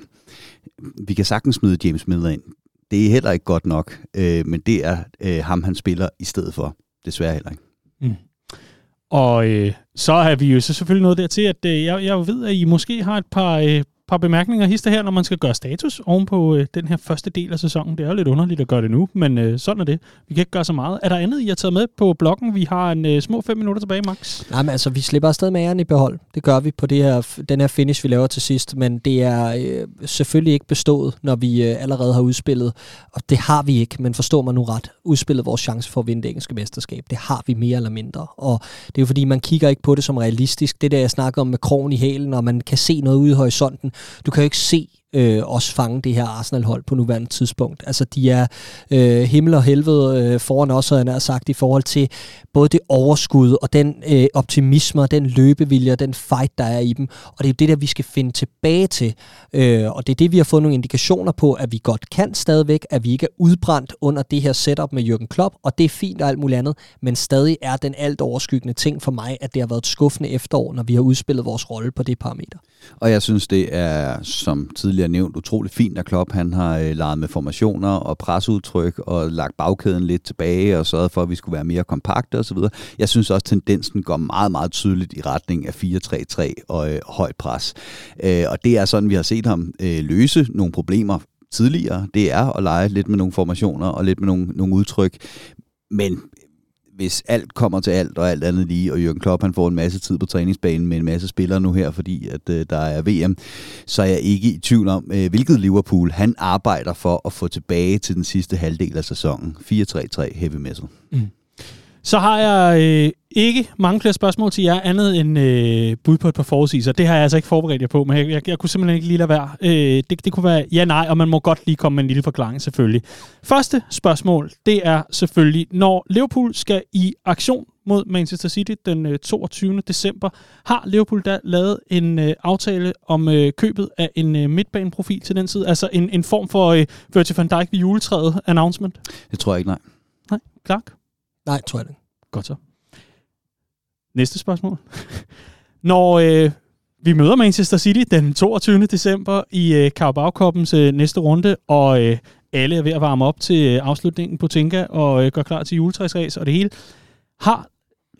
B: vi kan sagtens smide James Miller ind det er heller ikke godt nok, øh, men det er øh, ham, han spiller i stedet for. Desværre heller ikke. Mm.
A: Og øh, så har vi jo så selvfølgelig noget dertil, at øh, jeg, jeg ved, at I måske har et par, øh, par bemærkninger hister her, når man skal gøre status oven på øh, den her første del af sæsonen. Det er jo lidt underligt at gøre det nu, men øh, sådan er det. Vi kan ikke gøre så meget. Er der andet, I har taget med på bloggen? Vi har en øh, små fem minutter tilbage, Max.
C: Nej, men altså, vi slipper afsted med æren i behold. Det gør vi på det her, den her finish, vi laver til sidst, men det er øh, selvfølgelig ikke bestået, når vi øh, allerede har udspillet, og det har vi ikke, men forstår man nu ret, udspillet vores chance for at vinde det engelske mesterskab. Det har vi mere eller mindre, og det er jo fordi, man kigger ikke på det som realistisk. Det der, jeg snakker om med krogen i hælen, og man kan se noget ude i horisonten. Du kan jo ikke se øh, også fange det her Arsenal-hold på nuværende tidspunkt. Altså, de er øh, himmel og helvede øh, foran os, havde jeg sagt, i forhold til både det overskud og den øh, optimisme og den løbevilje og den fight, der er i dem. Og det er jo det der, vi skal finde tilbage til. Øh, og det er det, vi har fået nogle indikationer på, at vi godt kan stadigvæk, at vi ikke er udbrændt under det her setup med Jürgen Klopp, og det er fint og alt muligt andet, men stadig er den alt overskyggende ting for mig, at det har været et skuffende efterår, når vi har udspillet vores rolle på det parameter.
B: Og jeg synes, det er, som tidligere nævnt, utroligt fint, at Klopp han har øh, leget med formationer og presudtryk og lagt bagkæden lidt tilbage og sørget for, at vi skulle være mere kompakte osv. Jeg synes også, at tendensen går meget, meget tydeligt i retning af 4-3-3 og øh, højt pres. Øh, og det er sådan, vi har set ham øh, løse nogle problemer tidligere. Det er at lege lidt med nogle formationer og lidt med nogle, nogle udtryk. Men hvis alt kommer til alt, og alt andet lige, og Jürgen Klopp han får en masse tid på træningsbanen med en masse spillere nu her, fordi at øh, der er VM, så er jeg ikke i tvivl om, øh, hvilket Liverpool han arbejder for at få tilbage til den sidste halvdel af sæsonen. 4-3-3 heavy metal. Mm.
A: Så har jeg øh, ikke mange flere spørgsmål til jer, andet end øh, bud på et par forudsigelser. Det har jeg altså ikke forberedt jer på, men jeg, jeg, jeg kunne simpelthen ikke lige lade være. Øh, det, det kunne være ja, nej, og man må godt lige komme med en lille forklaring selvfølgelig. Første spørgsmål, det er selvfølgelig, når Liverpool skal i aktion mod Manchester City den øh, 22. december, har Liverpool da lavet en øh, aftale om øh, købet af en øh, midtbaneprofil til den tid? Altså en, en form for øh, Virgil van Dijk ved juletræet announcement?
B: Det tror jeg ikke, nej.
A: Nej, Clark?
C: Nej, tror jeg det.
A: Godt så. Næste spørgsmål. Når øh, vi møder Manchester City den 22. december i øh, Carabao Cup'ens øh, næste runde, og øh, alle er ved at varme op til øh, afslutningen på Tinka og øh, gør klar til juletræsræs og det hele. Har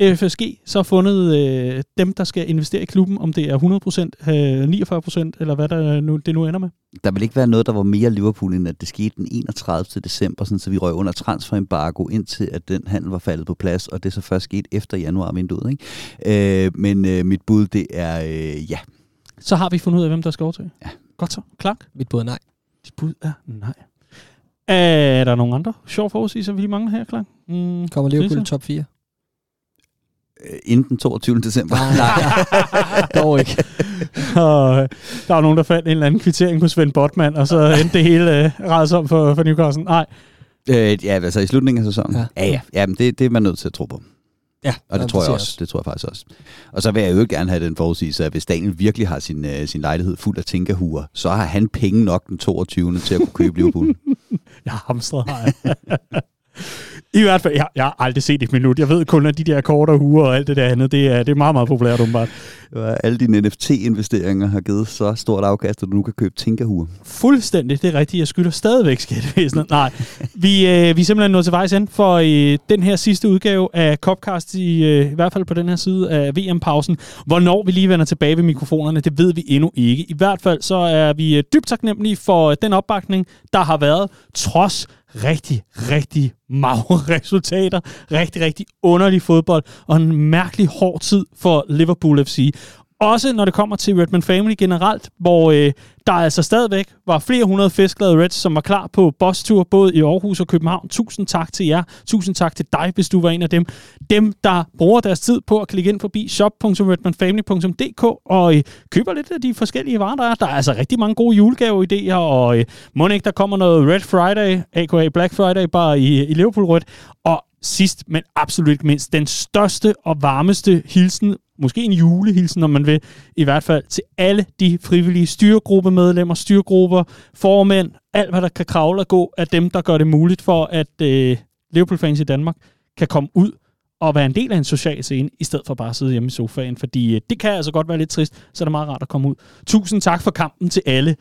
A: FSG så fundet øh, dem, der skal investere i klubben, om det er 100%, øh, 49% eller hvad der nu, det nu ender med?
B: Der vil ikke være noget, der var mere Liverpool, end at det skete den 31. december, sådan, så vi røg under transferembargo, indtil at den handel var faldet på plads, og det så først skete efter januar-vinduet. Ikke? Øh, men øh, mit bud, det er øh, ja.
A: Så har vi fundet ud af, hvem der skal overtage?
B: Ja.
A: Godt så. Clark?
C: Mit bud er nej.
A: Dit bud er nej. Er der nogen andre sjov forudsigelser, vi lige mangler her, Clark? Mm,
C: Kommer Liverpool i top 4?
B: Øh, inden den 22. december.
C: Nej, nej. Dog ikke.
A: Og øh, der var nogen, der fandt en eller anden kvittering på Svend Botman, og så endte det hele øh, ret om for, for Newcastle. Nej,
B: Øh, ja, altså i slutningen af sæsonen.
C: Ja.
B: Ja, ja. ja. men det, det er man nødt til at tro på.
C: Ja,
B: Og det tror jeg også. Det tror jeg faktisk også. Og så vil jeg jo gerne have den forudsigelse, at hvis Daniel virkelig har sin, øh, sin lejlighed fuld af tænkerhuer, så har han penge nok den 22. til at kunne købe Liverpool.
A: jeg har hamstret har jeg. I hvert fald, jeg, jeg har aldrig set et minut. Jeg ved kun, at de der kort og huer og alt det der andet, det er, det er meget, meget populært, åbenbart.
B: Alle dine NFT-investeringer har givet så stort afkast, at du nu kan købe tænkerhuer.
A: Fuldstændig, det er rigtigt. Jeg skylder stadigvæk skattevæsenet. Nej, vi, øh, vi er simpelthen nået til vejs end for øh, den her sidste udgave af Copcast, i, øh, i hvert fald på den her side af VM-pausen. Hvornår vi lige vender tilbage ved mikrofonerne, det ved vi endnu ikke. I hvert fald så er vi øh, dybt taknemmelige for øh, den opbakning, der har været, trods rigtig, rigtig magre resultater, rigtig, rigtig underlig fodbold og en mærkelig hård tid for Liverpool FC. Også når det kommer til Redman Family generelt, hvor øh, der altså stadigvæk var flere hundrede fiskede Reds, som var klar på bosstur både i Aarhus og København. Tusind tak til jer. Tusind tak til dig, hvis du var en af dem. Dem, der bruger deres tid på at klikke ind forbi shop.redmanfamily.dk og øh, køber lidt af de forskellige varer, der er. Der er altså rigtig mange gode julegaveidéer, og øh, må ikke, der kommer noget Red Friday, aka Black Friday, bare i, i Liverpool Rødt. Og sidst, men absolut ikke mindst, den største og varmeste hilsen, måske en julehilsen, om man vil, i hvert fald til alle de frivillige styregruppemedlemmer, styregrupper, formænd, alt hvad der kan kravle og gå, af dem, der gør det muligt for, at øh, Liverpool-fans i Danmark kan komme ud og være en del af en social scene, i stedet for bare at sidde hjemme i sofaen, fordi øh, det kan altså godt være lidt trist, så er det meget rart at komme ud. Tusind tak for kampen til alle.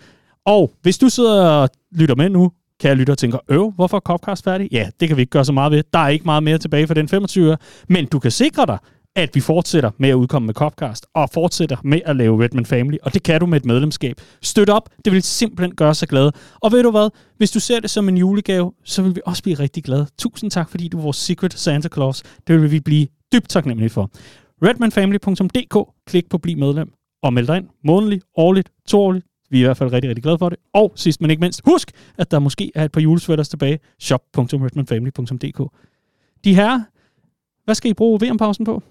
A: Og hvis du sidder og lytter med nu, kan jeg lytte og tænker, øv, hvorfor er Copcast færdig? Ja, det kan vi ikke gøre så meget ved. Der er ikke meget mere tilbage for den 25 men du kan sikre dig, at vi fortsætter med at udkomme med Copcast, og fortsætter med at lave Redman Family, og det kan du med et medlemskab. Støt op, det vil simpelthen gøre sig glad. Og ved du hvad, hvis du ser det som en julegave, så vil vi også blive rigtig glade. Tusind tak, fordi du er vores Secret Santa Claus. Det vil vi blive dybt taknemmelige for. redmanfamily.dk, klik på Bliv medlem, og meld dig ind månedligt, årligt, toårligt. Vi er i hvert fald rigtig, rigtig glade for det. Og sidst men ikke mindst, husk, at der måske er et par julesvætters tilbage. shop.redmanfamily.dk De her, hvad skal I bruge VM-pausen på?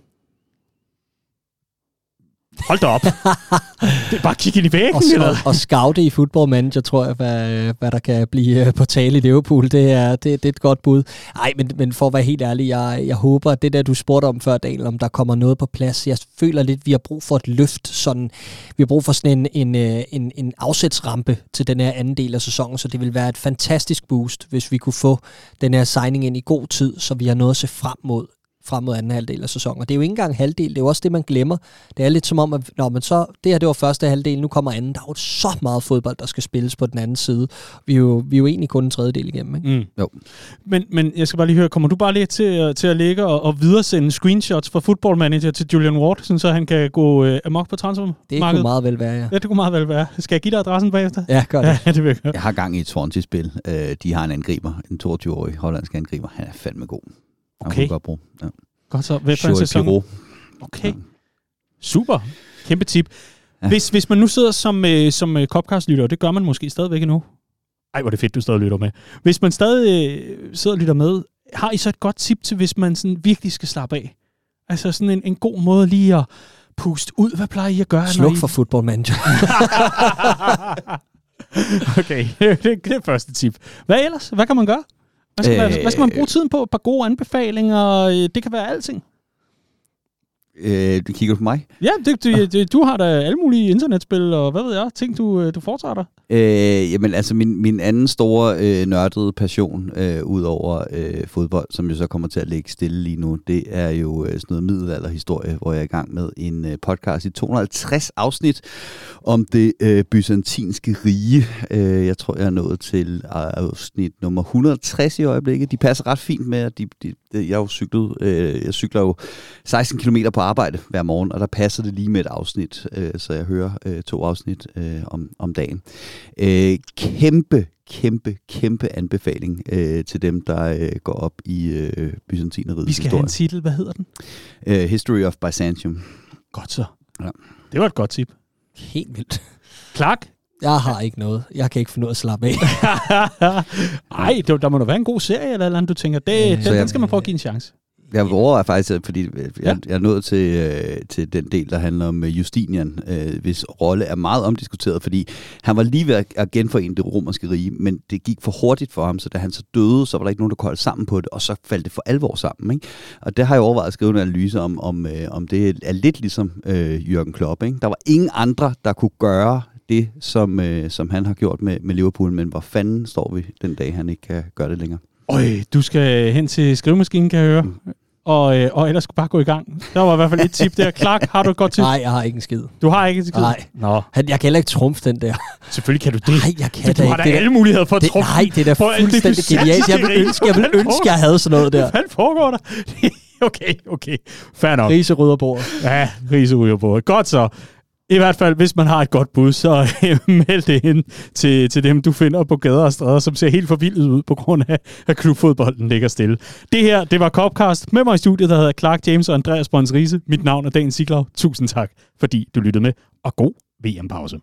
A: Hold da op. det er bare at kigge ind i væggen,
C: Og,
A: eller?
C: og, og scoute i Football Manager, tror jeg, hvad, hvad der kan blive øh, på tale i Liverpool. Det er, det, det er et godt bud. Nej, men, men for at være helt ærlig, jeg, jeg håber, at det der, du spurgte om før, Daniel, om der kommer noget på plads. Jeg føler lidt, vi har brug for et løft. Sådan, vi har brug for sådan en, en, øh, en, en afsætsrampe til den her anden del af sæsonen, så det vil være et fantastisk boost, hvis vi kunne få den her signing ind i god tid, så vi har noget at se frem mod frem mod anden halvdel af sæsonen. Og det er jo ikke engang halvdel, det er jo også det, man glemmer. Det er lidt som om, at når man så, det her det var første halvdel, nu kommer anden. Der er jo så meget fodbold, der skal spilles på den anden side. Vi er jo, vi er jo egentlig kun en tredjedel igennem. Ikke?
A: Mm.
B: Jo.
A: Men, men jeg skal bare lige høre, kommer du bare lige til, at- til at ligge og, og videresende screenshots fra Football Manager til Julian Ward, sådan så han kan gå øh, amok på transfermarkedet?
C: Det kunne meget vel være, ja.
A: Ja, det kunne meget vel være. Skal jeg give dig adressen bagefter?
C: Ja, gør det.
A: Ja, det vil jeg gøre.
B: Jeg har gang i et Swansea-spil. Øh, de har en angriber, en 22-årig hollandsk angriber. Han er fandme god.
A: Okay.
B: godt bruge. Ja.
A: Godt så. Hvad for en sæson?
B: Pirou.
A: Okay. Super. Kæmpe tip.
B: Ja.
A: Hvis, hvis man nu sidder som, øh, som øh, Copcast-lytter, og det gør man måske stadigvæk endnu. Ej, hvor er det fedt, du stadig lytter med. Hvis man stadig øh, sidder og lytter med, har I så et godt tip til, hvis man sådan virkelig skal slappe af? Altså sådan en, en god måde lige at puste ud. Hvad plejer I at gøre? når
C: Sluk
A: I...
C: for Football Manager.
A: okay, det, det, det er første tip. Hvad ellers? Hvad kan man gøre? Hvad skal, øh,
B: Øh,
A: hvad skal man bruge tiden på? Et par gode anbefalinger? Øh, Det kan være alting.
B: Øh, du kigger på mig?
A: Ja, det, det, det, du har da alle mulige internetspil, og hvad ved jeg, ting du, øh, du foretager dig.
B: Øh, jamen altså, min, min anden store øh, nørdede passion, øh, ud over øh, fodbold, som jo så kommer til at ligge stille lige nu, det er jo øh, sådan noget middelalderhistorie, hvor jeg er i gang med en øh, podcast i 250 afsnit om det øh, byzantinske rige. Øh, jeg tror, jeg er nået til afsnit nummer 160 i øjeblikket. De passer ret fint med, at de, de, de, jeg, jo cyklet, øh, jeg cykler jo 16 km på arbejde hver morgen, og der passer det lige med et afsnit, øh, så jeg hører øh, to afsnit øh, om, om dagen. Øh, kæmpe, kæmpe, kæmpe anbefaling øh, til dem, der øh, går op i øh, Byzantineriet.
A: Vi skal
B: historie.
A: have en titel. Hvad hedder den?
B: Uh, History of Byzantium.
A: Godt så.
B: Ja.
A: Det var et godt tip.
C: Helt vildt.
A: Clark?
C: Jeg har ikke noget. Jeg kan ikke finde ud af at slappe af.
A: Ej, der, der må da være en god serie eller, andet, du tænker, det,
C: Øh,
A: den,
B: jeg-
A: den skal man prøve at give en chance.
B: Jeg overvejer faktisk, fordi øh,
A: Ja.
B: jeg, jeg er nået til, øh, til den del, der handler om øh, Justinian, øh, hvis rolle er meget omdiskuteret, fordi han var lige ved at- genforene det romerske rige, men det gik for hurtigt for ham, så da han så døde, så var der ikke nogen, der kunne holde sammen på det, og så faldt det for alvor sammen. Ikke? Og det har jeg overvejet at skrive en analyse om, om, øh, om det er lidt ligesom øh, Jürgen Klopp. Ikke? Der var ingen andre, der kunne gøre det, som, øh, som han har gjort med, med Liverpool, men hvor fanden står vi den dag, han ikke kan gøre det længere?
A: Øj, du skal hen til skrivemaskinen, kan jeg høre. Og, øh, og ellers bare gå i gang. Der var i hvert fald et tip der. Clark, har du et godt tip?
C: Nej, jeg har ikke en skid.
A: Du har ikke et skid?
C: Nej.
A: Nå,
C: Han, jeg kan heller ikke trumfe den der.
A: selvfølgelig kan du det.
C: Nej, jeg kan
A: du
C: da
A: har
C: ikke.
A: da
C: Det er
A: alle muligheder for at
C: det,
A: trumfe.
C: nej, det er da
A: det
C: fuldstændig genialt. Jeg vil ønske, jeg, vil ønske, jeg havde sådan noget der.
A: Hvad foregår der? okay, okay. Fair nok.
C: Rise rydder bordet.
A: Ja, riseryger på. Godt så. I hvert fald, hvis man har et godt bud, så øh, meld det ind til, til dem, du finder på gader og stræder, som ser helt forvildet ud på grund af, at klubfodbolden ligger stille. Det her, det var Copcast. Med mig i studiet, der hedder Clark James og Andreas Brøns Riese. Mit navn er Dan Siglau. Tusind tak, fordi du lyttede med, og god VM-pause.